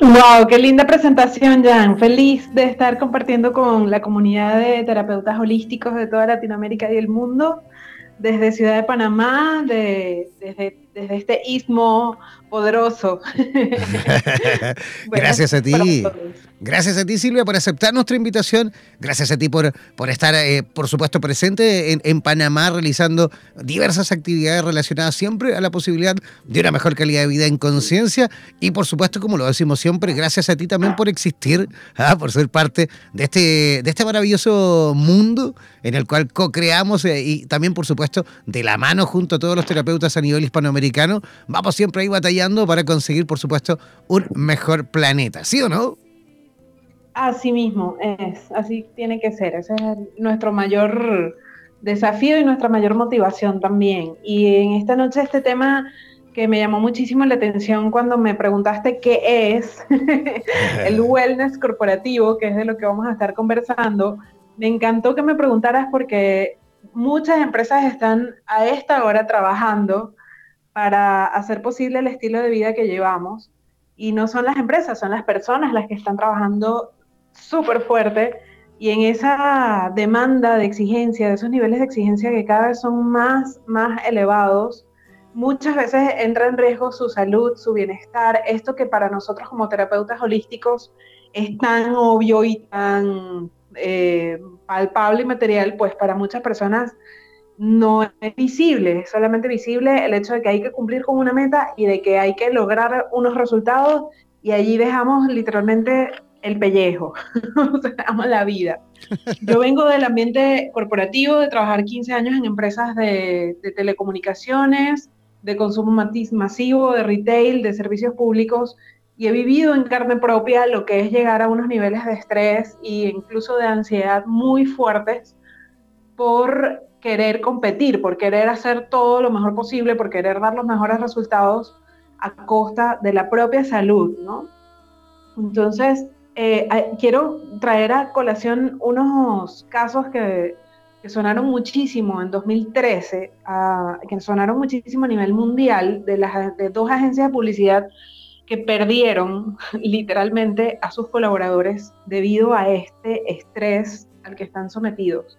Wow, qué linda presentación, Jan. Feliz de estar compartiendo con la comunidad de terapeutas holísticos de toda Latinoamérica y el mundo, desde Ciudad de Panamá, de, desde, desde este istmo poderoso. Gracias a ti. Gracias a ti, Silvia, por aceptar nuestra invitación. Gracias a ti por, por estar, eh, por supuesto, presente en, en, Panamá, realizando diversas actividades relacionadas siempre a la posibilidad de una mejor calidad de vida en conciencia. Y, por supuesto, como lo decimos siempre, gracias a ti también por existir, ¿ah? por ser parte de este, de este maravilloso mundo en el cual co-creamos eh, y también, por supuesto, de la mano junto a todos los terapeutas a nivel hispanoamericano, vamos siempre ahí batallando para conseguir, por supuesto, un mejor planeta. ¿Sí o no? Así mismo es, así tiene que ser. Ese es nuestro mayor desafío y nuestra mayor motivación también. Y en esta noche este tema que me llamó muchísimo la atención cuando me preguntaste qué es el wellness corporativo, que es de lo que vamos a estar conversando, me encantó que me preguntaras porque muchas empresas están a esta hora trabajando para hacer posible el estilo de vida que llevamos. Y no son las empresas, son las personas las que están trabajando súper fuerte y en esa demanda de exigencia, de esos niveles de exigencia que cada vez son más, más elevados, muchas veces entra en riesgo su salud, su bienestar, esto que para nosotros como terapeutas holísticos es tan obvio y tan eh, palpable y material, pues para muchas personas no es visible, es solamente visible el hecho de que hay que cumplir con una meta y de que hay que lograr unos resultados y allí dejamos literalmente el pellejo, sea, la vida. Yo vengo del ambiente corporativo, de trabajar 15 años en empresas de, de telecomunicaciones, de consumo masivo, de retail, de servicios públicos, y he vivido en carne propia lo que es llegar a unos niveles de estrés e incluso de ansiedad muy fuertes por querer competir, por querer hacer todo lo mejor posible, por querer dar los mejores resultados a costa de la propia salud, ¿no? Entonces, eh, quiero traer a colación unos casos que, sonaron muchísimo en 2013, que sonaron muchísimo a nivel mundial, de, las, de dos agencias de publicidad que perdieron literalmente a sus colaboradores debido a este estrés al que están sometidos.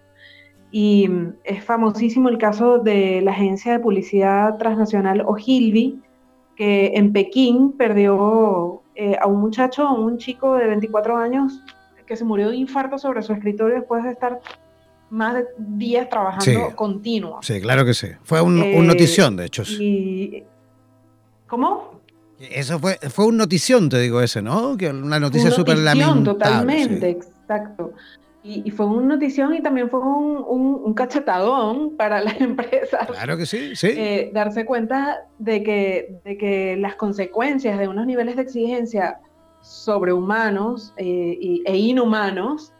Y es famosísimo el caso de la agencia de publicidad transnacional Ogilvy, que en Pekín perdió eh, a un muchacho, a un chico de 24 años que se murió de infarto sobre su escritorio después de estar más de días trabajando continuo. Sí, claro que sí. Fue un, eh, notición, de hecho. ¿Cómo? Eso fue, fue un notición, te digo ese, ¿no? Que una noticia súper lamentable. Totalmente, exacto. Y, fue una notición y también fue un, un, cachetadón para las empresas. Claro que sí, sí. Eh, darse cuenta de que, de que las consecuencias de unos niveles de exigencia sobrehumanos eh, e inhumanos,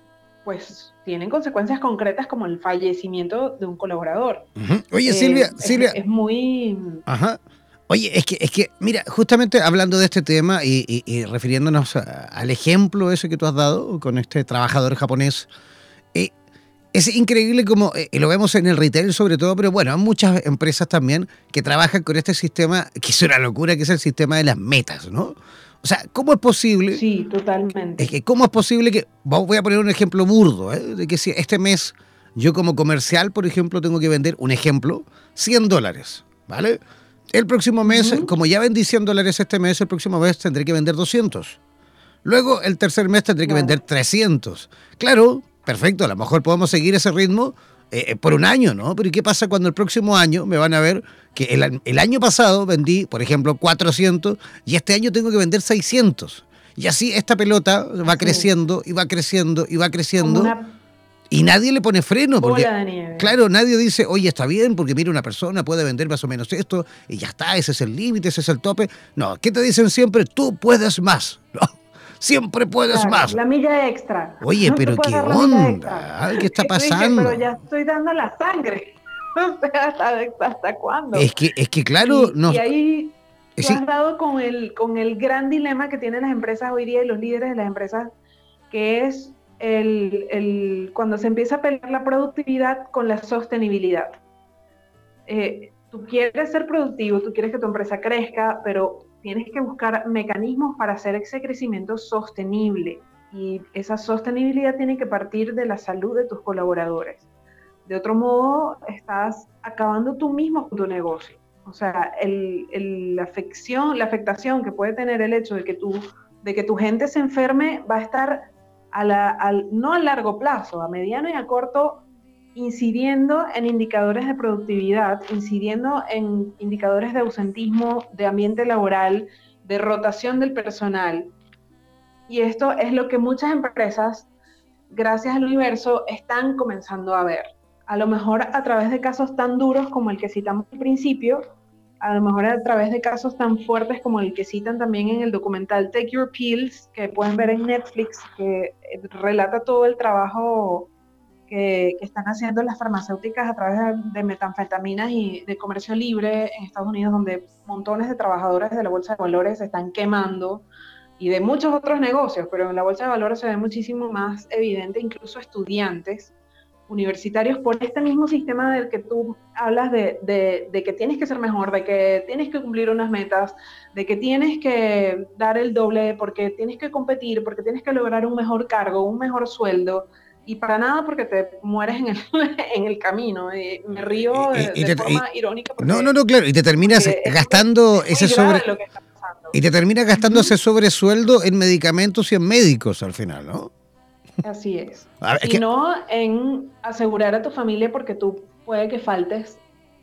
pues tienen consecuencias concretas como el fallecimiento de un colaborador. Oye, Silvia, eh, Silvia. Es, muy... Ajá. Oye, es que, es que, mira, justamente hablando de este tema y, refiriéndonos al ejemplo ese que tú has dado con este trabajador japonés, eh, es increíble como, eh, lo vemos en el retail sobre todo, pero bueno, hay muchas empresas también que trabajan con este sistema, que es una locura, que es el sistema de las metas, ¿no? O sea, ¿cómo es posible? Sí, totalmente. Es que, ¿cómo es posible que, voy a poner un ejemplo burdo, ¿eh? de que si este mes yo como comercial, por ejemplo, tengo que vender, un ejemplo, 100 dólares, ¿vale? El próximo mes, como ya vendí 100 dólares este mes, el próximo mes tendré que vender 200. Luego, el tercer mes tendré que vender 300. Claro, perfecto, a lo mejor podemos seguir ese ritmo eh, eh, por un año, ¿no? Pero ¿y qué pasa cuando el próximo año me van a ver que el, el, año pasado vendí, por ejemplo, 400 y este año tengo que vender 600? Y así esta pelota va creciendo y va creciendo y va creciendo. Y nadie le pone freno. Porque, claro, nadie dice, oye, está bien, porque mira, una persona puede vender más o menos esto, y ya está, ese es el límite, ese es el tope. No, ¿qué te dicen siempre? Tú puedes más. siempre puedes más. La milla extra. Oye, pero qué onda, ¿qué está pasando? pero ya estoy dando la sangre. ¿hasta, cuándo? Es que, es que claro, y, y ahí tú has dado con el, con el gran dilema que tienen las empresas hoy día y los líderes de las empresas, que es el, el, cuando se empieza a pelear la productividad con la sostenibilidad. Eh, tú quieres ser productivo, tú quieres que tu empresa crezca, pero tienes que buscar mecanismos para hacer ese crecimiento sostenible. Y esa sostenibilidad tiene que partir de la salud de tus colaboradores. De otro modo, estás acabando tú mismo con tu negocio. O sea, el, la, afección, la afectación que puede tener el hecho de que, tu, de que tu gente se enferme va a estar no a largo plazo, a mediano y a corto incidiendo en indicadores de productividad, incidiendo en indicadores de ausentismo, de ambiente laboral, de rotación del personal. Y esto es lo que muchas empresas, gracias al universo, están comenzando a ver. A lo mejor a través de casos tan duros como el que citamos al principio, a lo mejor a través de casos tan fuertes como el que citan también en el documental Take Your Pills, que pueden ver en Netflix, que relata todo el trabajo que, están haciendo las farmacéuticas a través de, metanfetaminas y de comercio libre en Estados Unidos, donde montones de trabajadores de la Bolsa de Valores se están quemando y de muchos otros negocios, pero en la Bolsa de Valores se ve muchísimo más evidente, incluso estudiantes universitarios, por este mismo sistema del que tú hablas de, de, que tienes que ser mejor, de que tienes que cumplir unas metas, de que tienes que dar el doble, porque tienes que competir, porque tienes que lograr un mejor cargo, un mejor sueldo y para nada porque te mueres en el, en el camino. Y me río de, forma irónica. no, no, no, claro, y te terminas gastando ese sobre... Y te terminas gastando ese sobresueldo en medicamentos y en médicos al final, ¿no? Así es. y no en asegurar a tu familia porque tú puede que faltes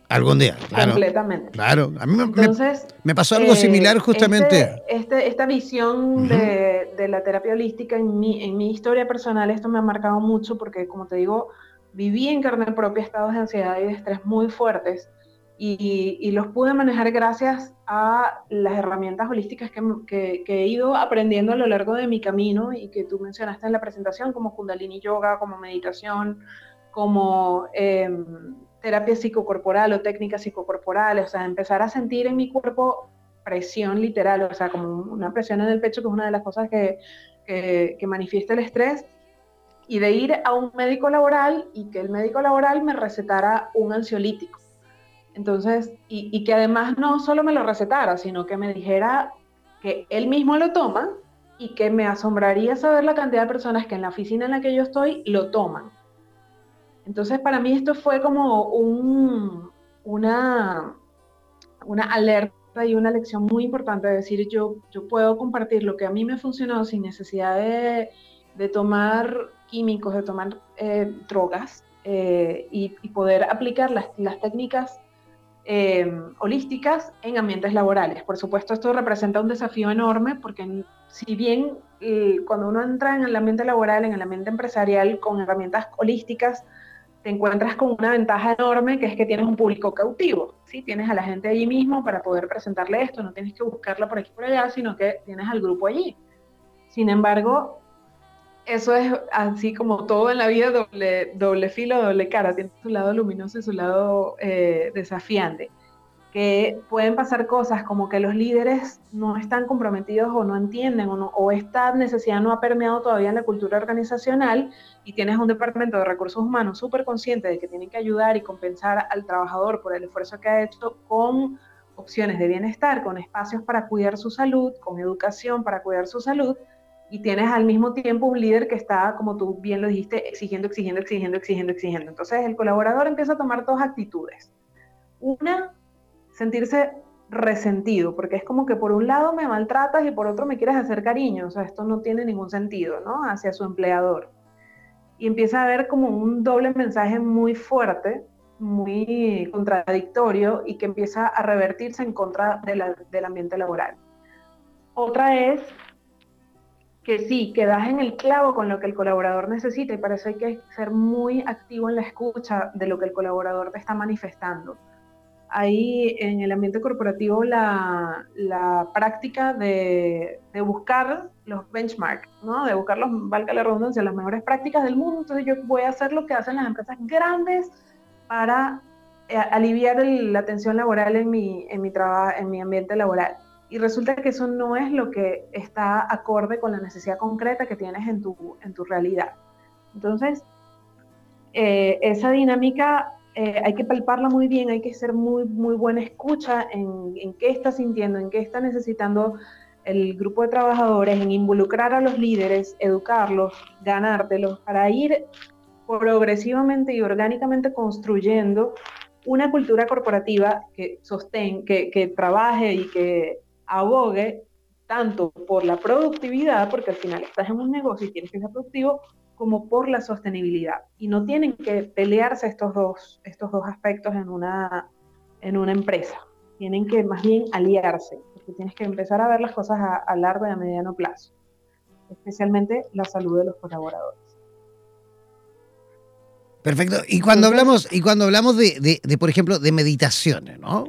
Algún día, claro. Completamente. Claro, a mí me, Entonces, me pasó algo similar eh, justamente. Este, este, esta visión de, de, la terapia holística en mi, en mi historia personal, esto me ha marcado mucho porque, como te digo, viví en carne propia estados de ansiedad y de estrés muy fuertes y, los pude manejar gracias a las herramientas holísticas que, que, que, he ido aprendiendo a lo largo de mi camino y que tú mencionaste en la presentación, como Kundalini Yoga, como meditación, como... Eh, terapia psicocorporal o técnicas psicocorporales, o sea, empezar a sentir en mi cuerpo presión literal, o sea, como una presión en el pecho, que es una de las cosas que, que, manifiesta el estrés, y de ir a un médico laboral y que el médico laboral me recetara un ansiolítico. Entonces, y, y, que además no solo me lo recetara, sino que me dijera que él mismo lo toma y que me asombraría saber la cantidad de personas que en la oficina en la que yo estoy lo toman. Entonces, para mí esto fue como una, una alerta y una lección muy importante de decir, yo, yo puedo compartir lo que a mí me ha funcionado sin necesidad de, tomar químicos, de tomar eh, drogas eh, y, poder aplicar las, técnicas eh, holísticas en ambientes laborales. Por supuesto, esto representa un desafío enorme porque si bien cuando uno entra en el ambiente laboral, en el ambiente empresarial, con herramientas holísticas, te encuentras con una ventaja enorme que es que tienes un público cautivo, ¿sí? Tienes a la gente allí mismo para poder presentarle esto, no tienes que buscarla por aquí por allá, sino que tienes al grupo allí. Sin embargo, eso es así como todo en la vida, doble, doble filo, doble cara, tiene su lado luminoso y su lado eh, desafiante que pueden pasar cosas como que los líderes no están comprometidos o no entienden o, esta necesidad no ha permeado todavía en la cultura organizacional y tienes un departamento de recursos humanos súper consciente de que tienen que ayudar y compensar al trabajador por el esfuerzo que ha hecho con opciones de bienestar, con espacios para cuidar su salud, con educación para cuidar su salud, y tienes al mismo tiempo un líder que está, como tú bien lo dijiste, exigiendo, exigiendo, exigiendo, exigiendo, exigiendo. Entonces el colaborador empieza a tomar dos actitudes. Una, sentirse resentido, porque es como que por un lado me maltratas y por otro me quieres hacer cariño, o sea, esto no tiene ningún sentido, ¿no? Hacia su empleador. Y empieza a haber como un doble mensaje muy fuerte, muy contradictorio y que empieza a revertirse en contra del ambiente laboral. Otra es que sí, que das en el clavo con lo que el colaborador necesita y para eso hay que ser muy activo en la escucha de lo que el colaborador te está manifestando hay en el ambiente corporativo la, práctica de, buscar los benchmarks, ¿no? de buscar, los, valga la redundancia, las mejores prácticas del mundo. Entonces yo voy a hacer lo que hacen las empresas grandes para eh, aliviar la tensión laboral en mi, en, mi en mi ambiente laboral. Y resulta que eso no es lo que está acorde con la necesidad concreta que tienes en tu, en tu realidad. Entonces, eh, esa dinámica eh, hay que palparla muy bien, hay que ser muy, muy buena escucha en, en, qué está sintiendo, en qué está necesitando el grupo de trabajadores, en involucrar a los líderes, educarlos, ganártelos, para ir progresivamente y orgánicamente construyendo una cultura corporativa que sostén, que, que trabaje y que abogue tanto por la productividad, porque al final estás en un negocio y tienes que ser productivo, como por la sostenibilidad. Y no tienen que pelearse estos dos, estos dos aspectos en una, en una empresa. Tienen que más bien aliarse, porque tienes que empezar a ver las cosas a, largo y a mediano plazo, especialmente la salud de los colaboradores. Perfecto. Y cuando hablamos, y cuando hablamos de, de, por ejemplo, de meditaciones, ¿no?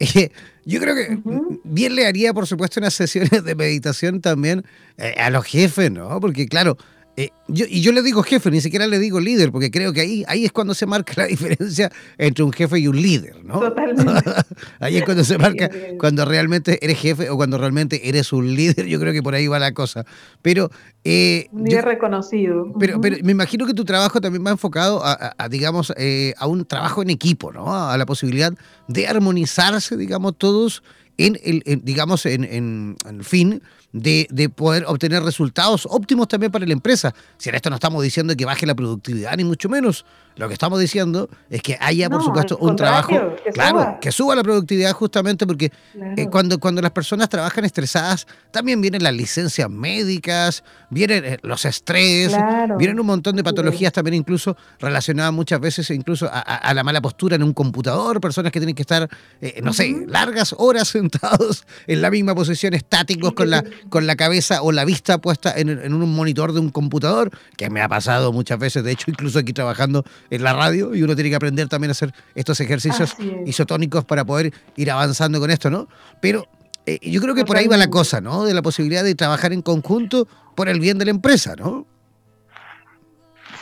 Eh, yo creo que bien le haría, por supuesto, unas sesiones de meditación también eh, a los jefes, ¿no? Porque, claro, eh, yo, y yo le digo jefe, ni siquiera le digo líder, porque creo que ahí, ahí es cuando se marca la diferencia entre un jefe y un líder, ¿no? Totalmente. ahí es cuando se marca cuando realmente eres jefe o cuando realmente eres un líder. Yo creo que por ahí va la cosa. Pero. Eh, un líder reconocido. Pero, pero me imagino que tu trabajo también va enfocado a, digamos, eh, a un trabajo en equipo, ¿no? A la posibilidad de armonizarse, digamos, todos en el, digamos, en, en, en fin de, poder obtener resultados óptimos también para la empresa. Si en esto no estamos diciendo que baje la productividad, ni mucho menos. Lo que estamos diciendo es que haya, por supuesto, un trabajo, claro, que suba la productividad justamente porque eh, cuando, cuando las personas trabajan estresadas, también vienen las licencias médicas, vienen eh, los estrés, vienen un montón de patologías también incluso relacionadas muchas veces incluso a, la mala postura en un computador, personas que tienen que estar, eh, no sé, largas horas sentados en la misma posición, estáticos con la con la cabeza o la vista puesta en, un monitor de un computador, que me ha pasado muchas veces, de hecho, incluso aquí trabajando en la radio, y uno tiene que aprender también a hacer estos ejercicios isotónicos para poder ir avanzando con esto, ¿no? Pero eh, yo creo que por ahí va la cosa, ¿no? De la posibilidad de trabajar en conjunto por el bien de la empresa, ¿no?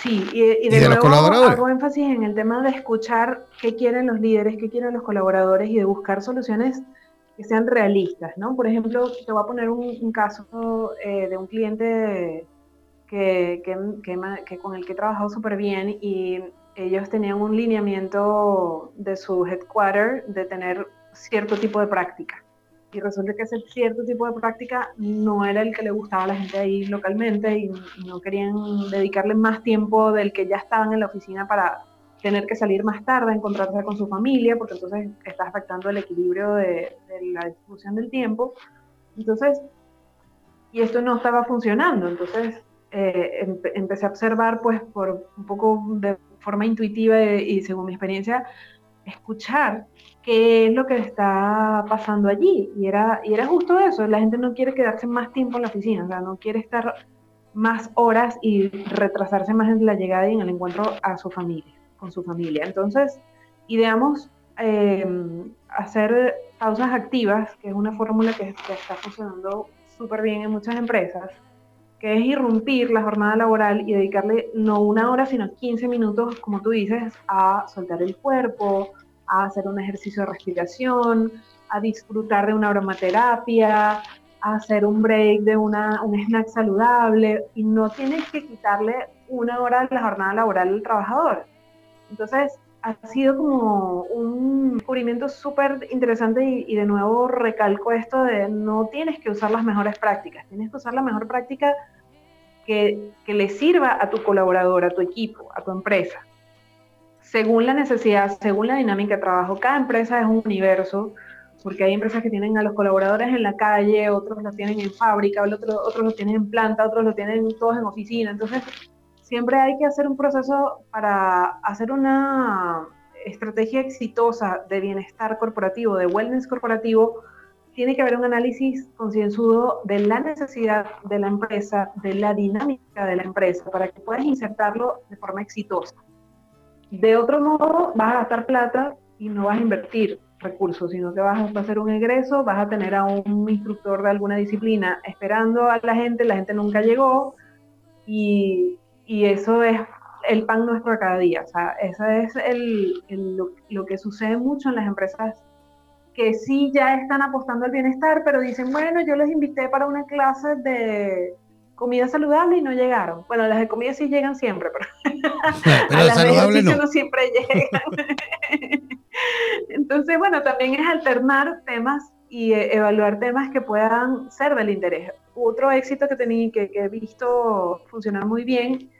Sí, y, de, nuevo hago énfasis en el tema de escuchar qué quieren los líderes, qué quieren los colaboradores y de buscar soluciones que sean realistas, ¿no? Por ejemplo, te voy a poner un, caso eh, de un cliente que, que, con el que he trabajado súper bien y ellos tenían un lineamiento de su headquarter de tener cierto tipo de práctica. Y resulta que ese cierto tipo de práctica no era el que le gustaba a la gente ahí localmente y no querían dedicarle más tiempo del que ya estaban en la oficina para tener que salir más tarde, encontrarse con su familia, porque entonces está afectando el equilibrio de, la distribución del tiempo. Entonces, y esto no estaba funcionando, entonces eh, empecé a observar, pues, por un poco de forma intuitiva y, según mi experiencia, escuchar qué es lo que está pasando allí. Y era, y era justo eso, la gente no quiere quedarse más tiempo en la oficina, o sea, no quiere estar más horas y retrasarse más en la llegada y en el encuentro a su familia con su familia. Entonces, ideamos eh, hacer pausas activas, que es una fórmula que, está funcionando súper bien en muchas empresas, que es irrumpir la jornada laboral y dedicarle no una hora, sino 15 minutos, como tú dices, a soltar el cuerpo, a hacer un ejercicio de respiración, a disfrutar de una aromaterapia, a hacer un break de una, un snack saludable y no tienes que quitarle una hora de la jornada laboral al trabajador. Entonces, ha sido como un descubrimiento súper interesante y, de nuevo recalco esto de no tienes que usar las mejores prácticas, tienes que usar la mejor práctica que, que le sirva a tu colaborador, a tu equipo, a tu empresa. Según la necesidad, según la dinámica de trabajo, cada empresa es un universo, porque hay empresas que tienen a los colaboradores en la calle, otros los tienen en fábrica, otros, otros los tienen en planta, otros los tienen todos en oficina. Entonces, siempre hay que hacer un proceso para hacer una estrategia exitosa de bienestar corporativo, de wellness corporativo, tiene que haber un análisis concienzudo de la necesidad de la empresa, de la dinámica de la empresa, para que puedas insertarlo de forma exitosa. De otro modo, vas a gastar plata y no vas a invertir recursos, sino que vas a hacer un egreso, vas a tener a un instructor de alguna disciplina esperando a la gente, la gente nunca llegó y, y eso es el pan nuestro de cada día. O sea, eso es el, lo, lo, que sucede mucho en las empresas que sí ya están apostando al bienestar, pero dicen, bueno, yo les invité para una clase de comida saludable y no llegaron. Bueno, las de comida sí llegan siempre, pero, a las de no. no siempre llegan. Entonces, bueno, también es alternar temas y eh, evaluar temas que puedan ser del interés. Otro éxito que, tení, que, que, he visto funcionar muy bien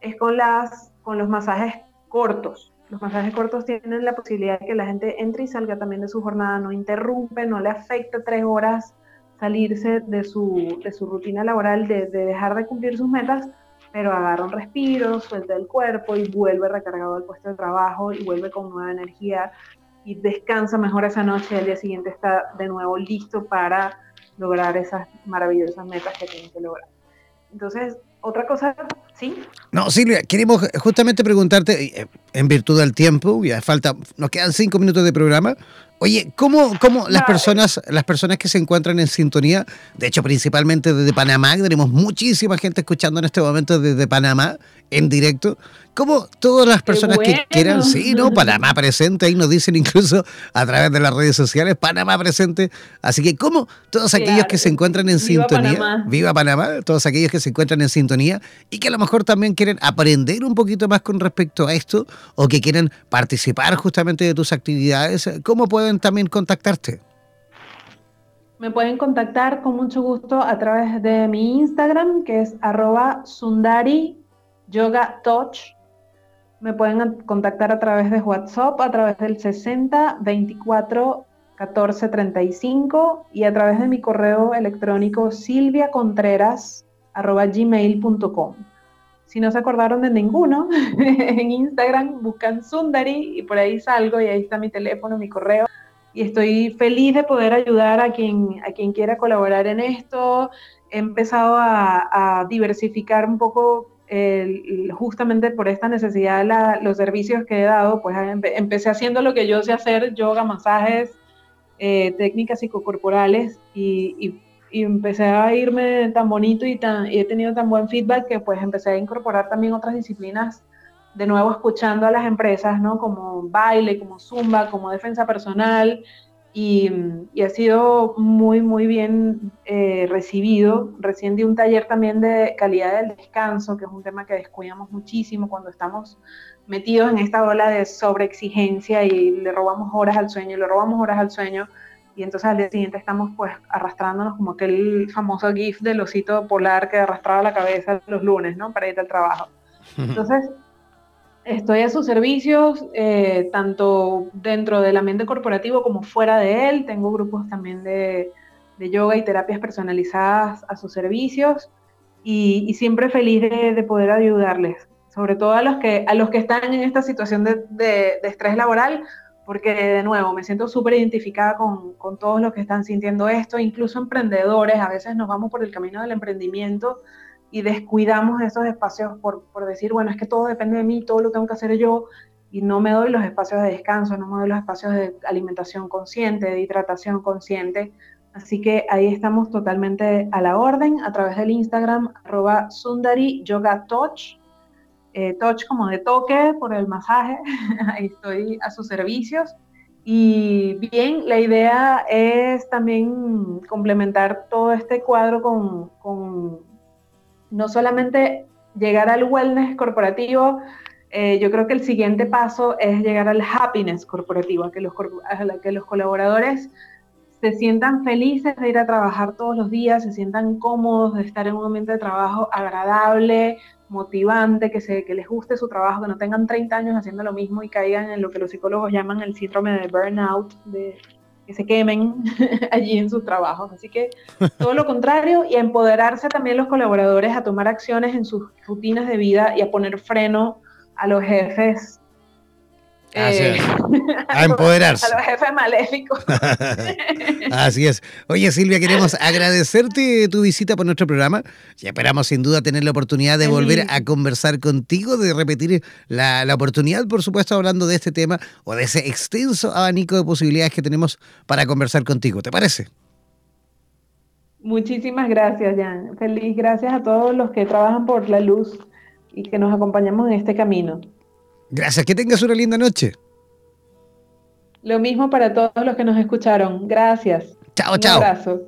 es con, las, con los masajes cortos. Los masajes cortos tienen la posibilidad de que la gente entre y salga también de su jornada, no interrumpe, no le afecta tres horas salirse de su, de su rutina laboral, de, de dejar de cumplir sus metas, pero agarra un respiro, suelta el cuerpo y vuelve recargado al puesto de trabajo y vuelve con nueva energía y descansa mejor esa noche y al día siguiente está de nuevo listo para lograr esas maravillosas metas que tiene que lograr. Entonces, otra cosa, ¿sí? No, Silvia, queremos justamente preguntarte, eh, en virtud del tiempo, ya falta, nos quedan cinco minutos de programa, Oye, ¿cómo, cómo las personas, las personas que se encuentran en sintonía, de hecho principalmente desde Panamá, tenemos muchísima gente escuchando en este momento desde Panamá en directo, ¿cómo todas las personas que quieran, sí, ¿no? Panamá presente, ahí nos dicen incluso a través de las redes sociales, Panamá presente, así que ¿cómo todos aquellos que se encuentran en sintonía, viva Panamá, todos aquellos que se encuentran en sintonía y que a lo mejor también quieren aprender un poquito más con respecto a esto o que quieren participar justamente de tus actividades, ¿cómo pueden también contactarte? Me pueden contactar con mucho gusto a través de mi Instagram, que es arroba sundari yoga touch. Me pueden contactar a través de WhatsApp, a través del 60 24 14 35 y a través de mi correo electrónico silviacontreras arroba gmail.com. Si no se acordaron de ninguno, en Instagram buscan Sundari y por ahí salgo y ahí está mi teléfono, mi correo y estoy feliz de poder ayudar a quien, a quien quiera colaborar en esto. He empezado a, diversificar un poco justamente por esta necesidad los servicios que he dado, pues empecé haciendo lo que yo sé hacer, yoga, masajes, eh, técnicas psicocorporales y, y, y, empecé a irme tan bonito y, tan, y he tenido tan buen feedback que pues empecé a incorporar también otras disciplinas de nuevo escuchando a las empresas, ¿no? Como baile, como zumba, como defensa personal, y, ha sido muy, muy bien eh, recibido. Recién di un taller también de calidad del descanso, que es un tema que descuidamos muchísimo cuando estamos metidos en esta ola de sobreexigencia y le robamos horas al sueño, le robamos horas al sueño, y entonces al día siguiente estamos pues arrastrándonos como aquel famoso GIF del osito polar que arrastraba la cabeza los lunes, ¿no? Para ir al trabajo. Entonces, Estoy a sus servicios, eh, tanto dentro del ambiente corporativo como fuera de él. Tengo grupos también de, yoga y terapias personalizadas a sus servicios y, siempre feliz de, poder ayudarles, sobre todo a los que, a los que están en esta situación de, estrés laboral, porque de nuevo me siento súper identificada con, con todos los que están sintiendo esto, incluso emprendedores, a veces nos vamos por el camino del emprendimiento y descuidamos esos espacios por, por, decir, bueno, es que todo depende de mí, todo lo tengo que hacer yo y no me doy los espacios de descanso, no me doy los espacios de alimentación consciente, de hidratación consciente. Así que ahí estamos totalmente a la orden a través del Instagram arroba Sundari Yoga Touch, eh, touch como de toque por el masaje, ahí estoy a sus servicios. Y bien, la idea es también complementar todo este cuadro con, con no solamente llegar al wellness corporativo, eh, yo creo que el siguiente paso es llegar al happiness corporativo, a que, los, que los colaboradores se sientan felices de ir a trabajar todos los días, se sientan cómodos de estar en un ambiente de trabajo agradable, motivante, que, se, que les guste su trabajo, que no tengan 30 años haciendo lo mismo y caigan en lo que los psicólogos llaman el síndrome de burnout, de que se quemen allí en sus trabajos. Así que todo lo contrario y a empoderarse también los colaboradores a tomar acciones en sus rutinas de vida y a poner freno a los jefes Eh, a empoderarse. A los jefes maléficos. Así es. Oye, Silvia, queremos agradecerte tu visita por nuestro programa y esperamos sin duda tener la oportunidad de volver a conversar contigo, de repetir la, la, oportunidad, por supuesto, hablando de este tema o de ese extenso abanico de posibilidades que tenemos para conversar contigo. ¿Te parece? Muchísimas gracias, Jan. Feliz gracias a todos los que trabajan por la luz y que nos acompañamos en este camino. Gracias, que tengas una linda noche. Lo mismo para todos los que nos escucharon. Gracias. Chao, chao. Un abrazo.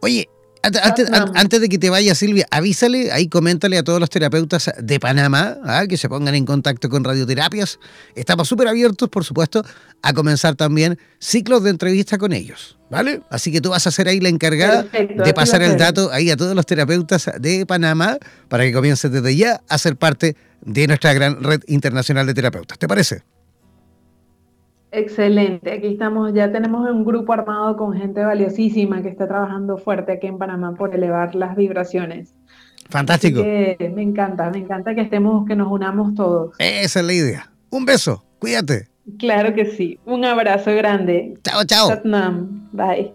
Oye, antes, de que te vayas, Silvia, avísale, ahí coméntale a todos los terapeutas de Panamá ¿ah? que se pongan en contacto con radioterapias. Estamos súper abiertos, por supuesto, a comenzar también ciclos de entrevista con ellos, ¿vale? Así que tú vas a ser ahí la encargada de pasar el dato ahí a todos los terapeutas de Panamá para que comiencen desde ya a ser parte de nuestra gran red internacional de terapeutas. ¿Te parece? Excelente, aquí estamos, ya tenemos un grupo armado con gente valiosísima que está trabajando fuerte aquí en Panamá por elevar las vibraciones. Fantástico. me encanta, me encanta que estemos, que nos unamos todos. Esa es la idea. Un beso, cuídate. Claro que sí. Un abrazo grande. Chao, chao. Satnam. Bye.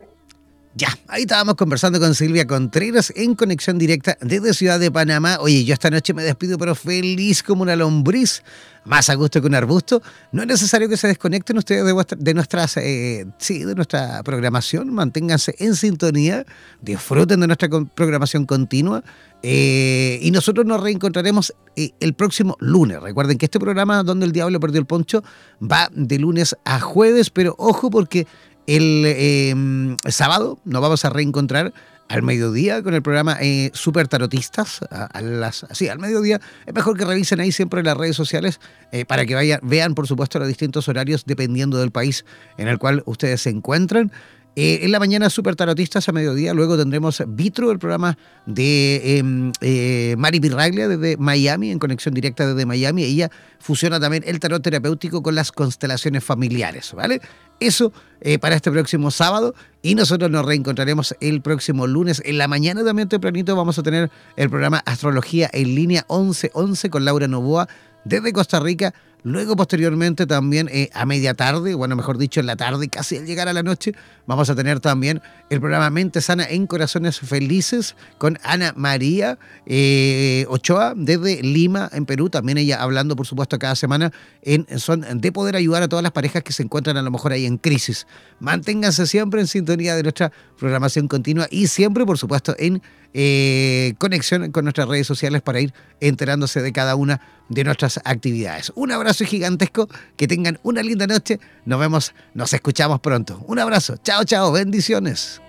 Ya, ahí estábamos conversando con Silvia Contreras en conexión directa desde Ciudad de Panamá. Oye, yo esta noche me despido, pero feliz como una lombriz, más a gusto que un arbusto. No es necesario que se desconecten ustedes de, nuestras, eh, sí, de nuestra programación. Manténganse en sintonía, disfruten de nuestra programación continua. Eh, y nosotros nos reencontraremos eh, el próximo lunes. Recuerden que este programa, Donde el Diablo Perdió el Poncho, va de lunes a jueves, pero ojo porque el em, sábado nos vamos a reencontrar al mediodía con el programa eh, Super Tarotistas. A, las, sí, al mediodía. Es mejor que revisen ahí siempre las redes sociales eh, para que vayan, vean, por supuesto, los distintos horarios dependiendo del país en el cual ustedes se encuentran. Eh, en la mañana, Super Tarotistas a mediodía. Luego tendremos Vitro, el programa de em, eh, Mari Pirraglia desde Miami, en conexión directa desde Miami. Ella fusiona también el tarot terapéutico con las constelaciones familiares, ¿vale? Eso eh, para este próximo sábado. Y nosotros nos reencontraremos el próximo lunes. En la mañana también tempranito vamos a tener el programa Astrología en línea 1111 con Laura Novoa desde Costa Rica Luego, posteriormente, también eh, a media tarde, bueno, mejor dicho, en la tarde, casi al llegar a la noche, vamos a tener también el programa Mente Sana en Corazones Felices con Ana María eh, Ochoa desde Lima, en Perú. También ella hablando, por supuesto, cada semana en son de poder ayudar a todas las parejas que se encuentran a lo mejor ahí en crisis. Manténganse siempre en sintonía de nuestra programación continua y siempre, por supuesto, en eh, conexión con nuestras redes sociales para ir enterándose de cada una de nuestras actividades. Un abrazo gigantesco, que tengan una linda noche, nos vemos, nos escuchamos pronto. Un abrazo, chao, chao, bendiciones.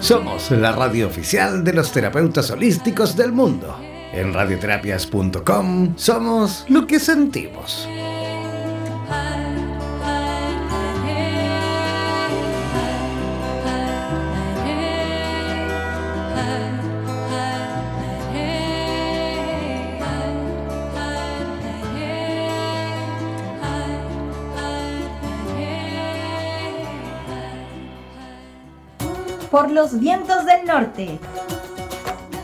Somos la radio oficial de los terapeutas holísticos del mundo. En radioterapias.com somos lo que sentimos. Por los vientos del norte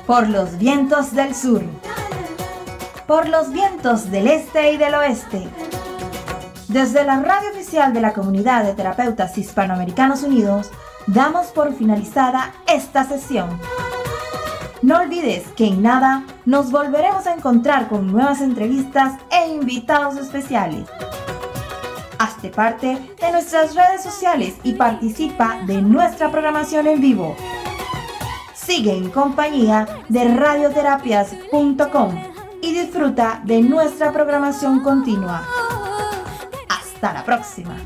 por los vientos del sur, por los vientos del este y del oeste. Desde la radio oficial de la Comunidad de Terapeutas Hispanoamericanos Unidos, damos por finalizada esta sesión. No olvides que en nada nos volveremos a encontrar con nuevas entrevistas e invitados especiales. Hazte parte de nuestras redes sociales y participa de nuestra programación en vivo sigue en compañía de radioterapias.com y disfruta de nuestra programación continua. Hasta la próxima.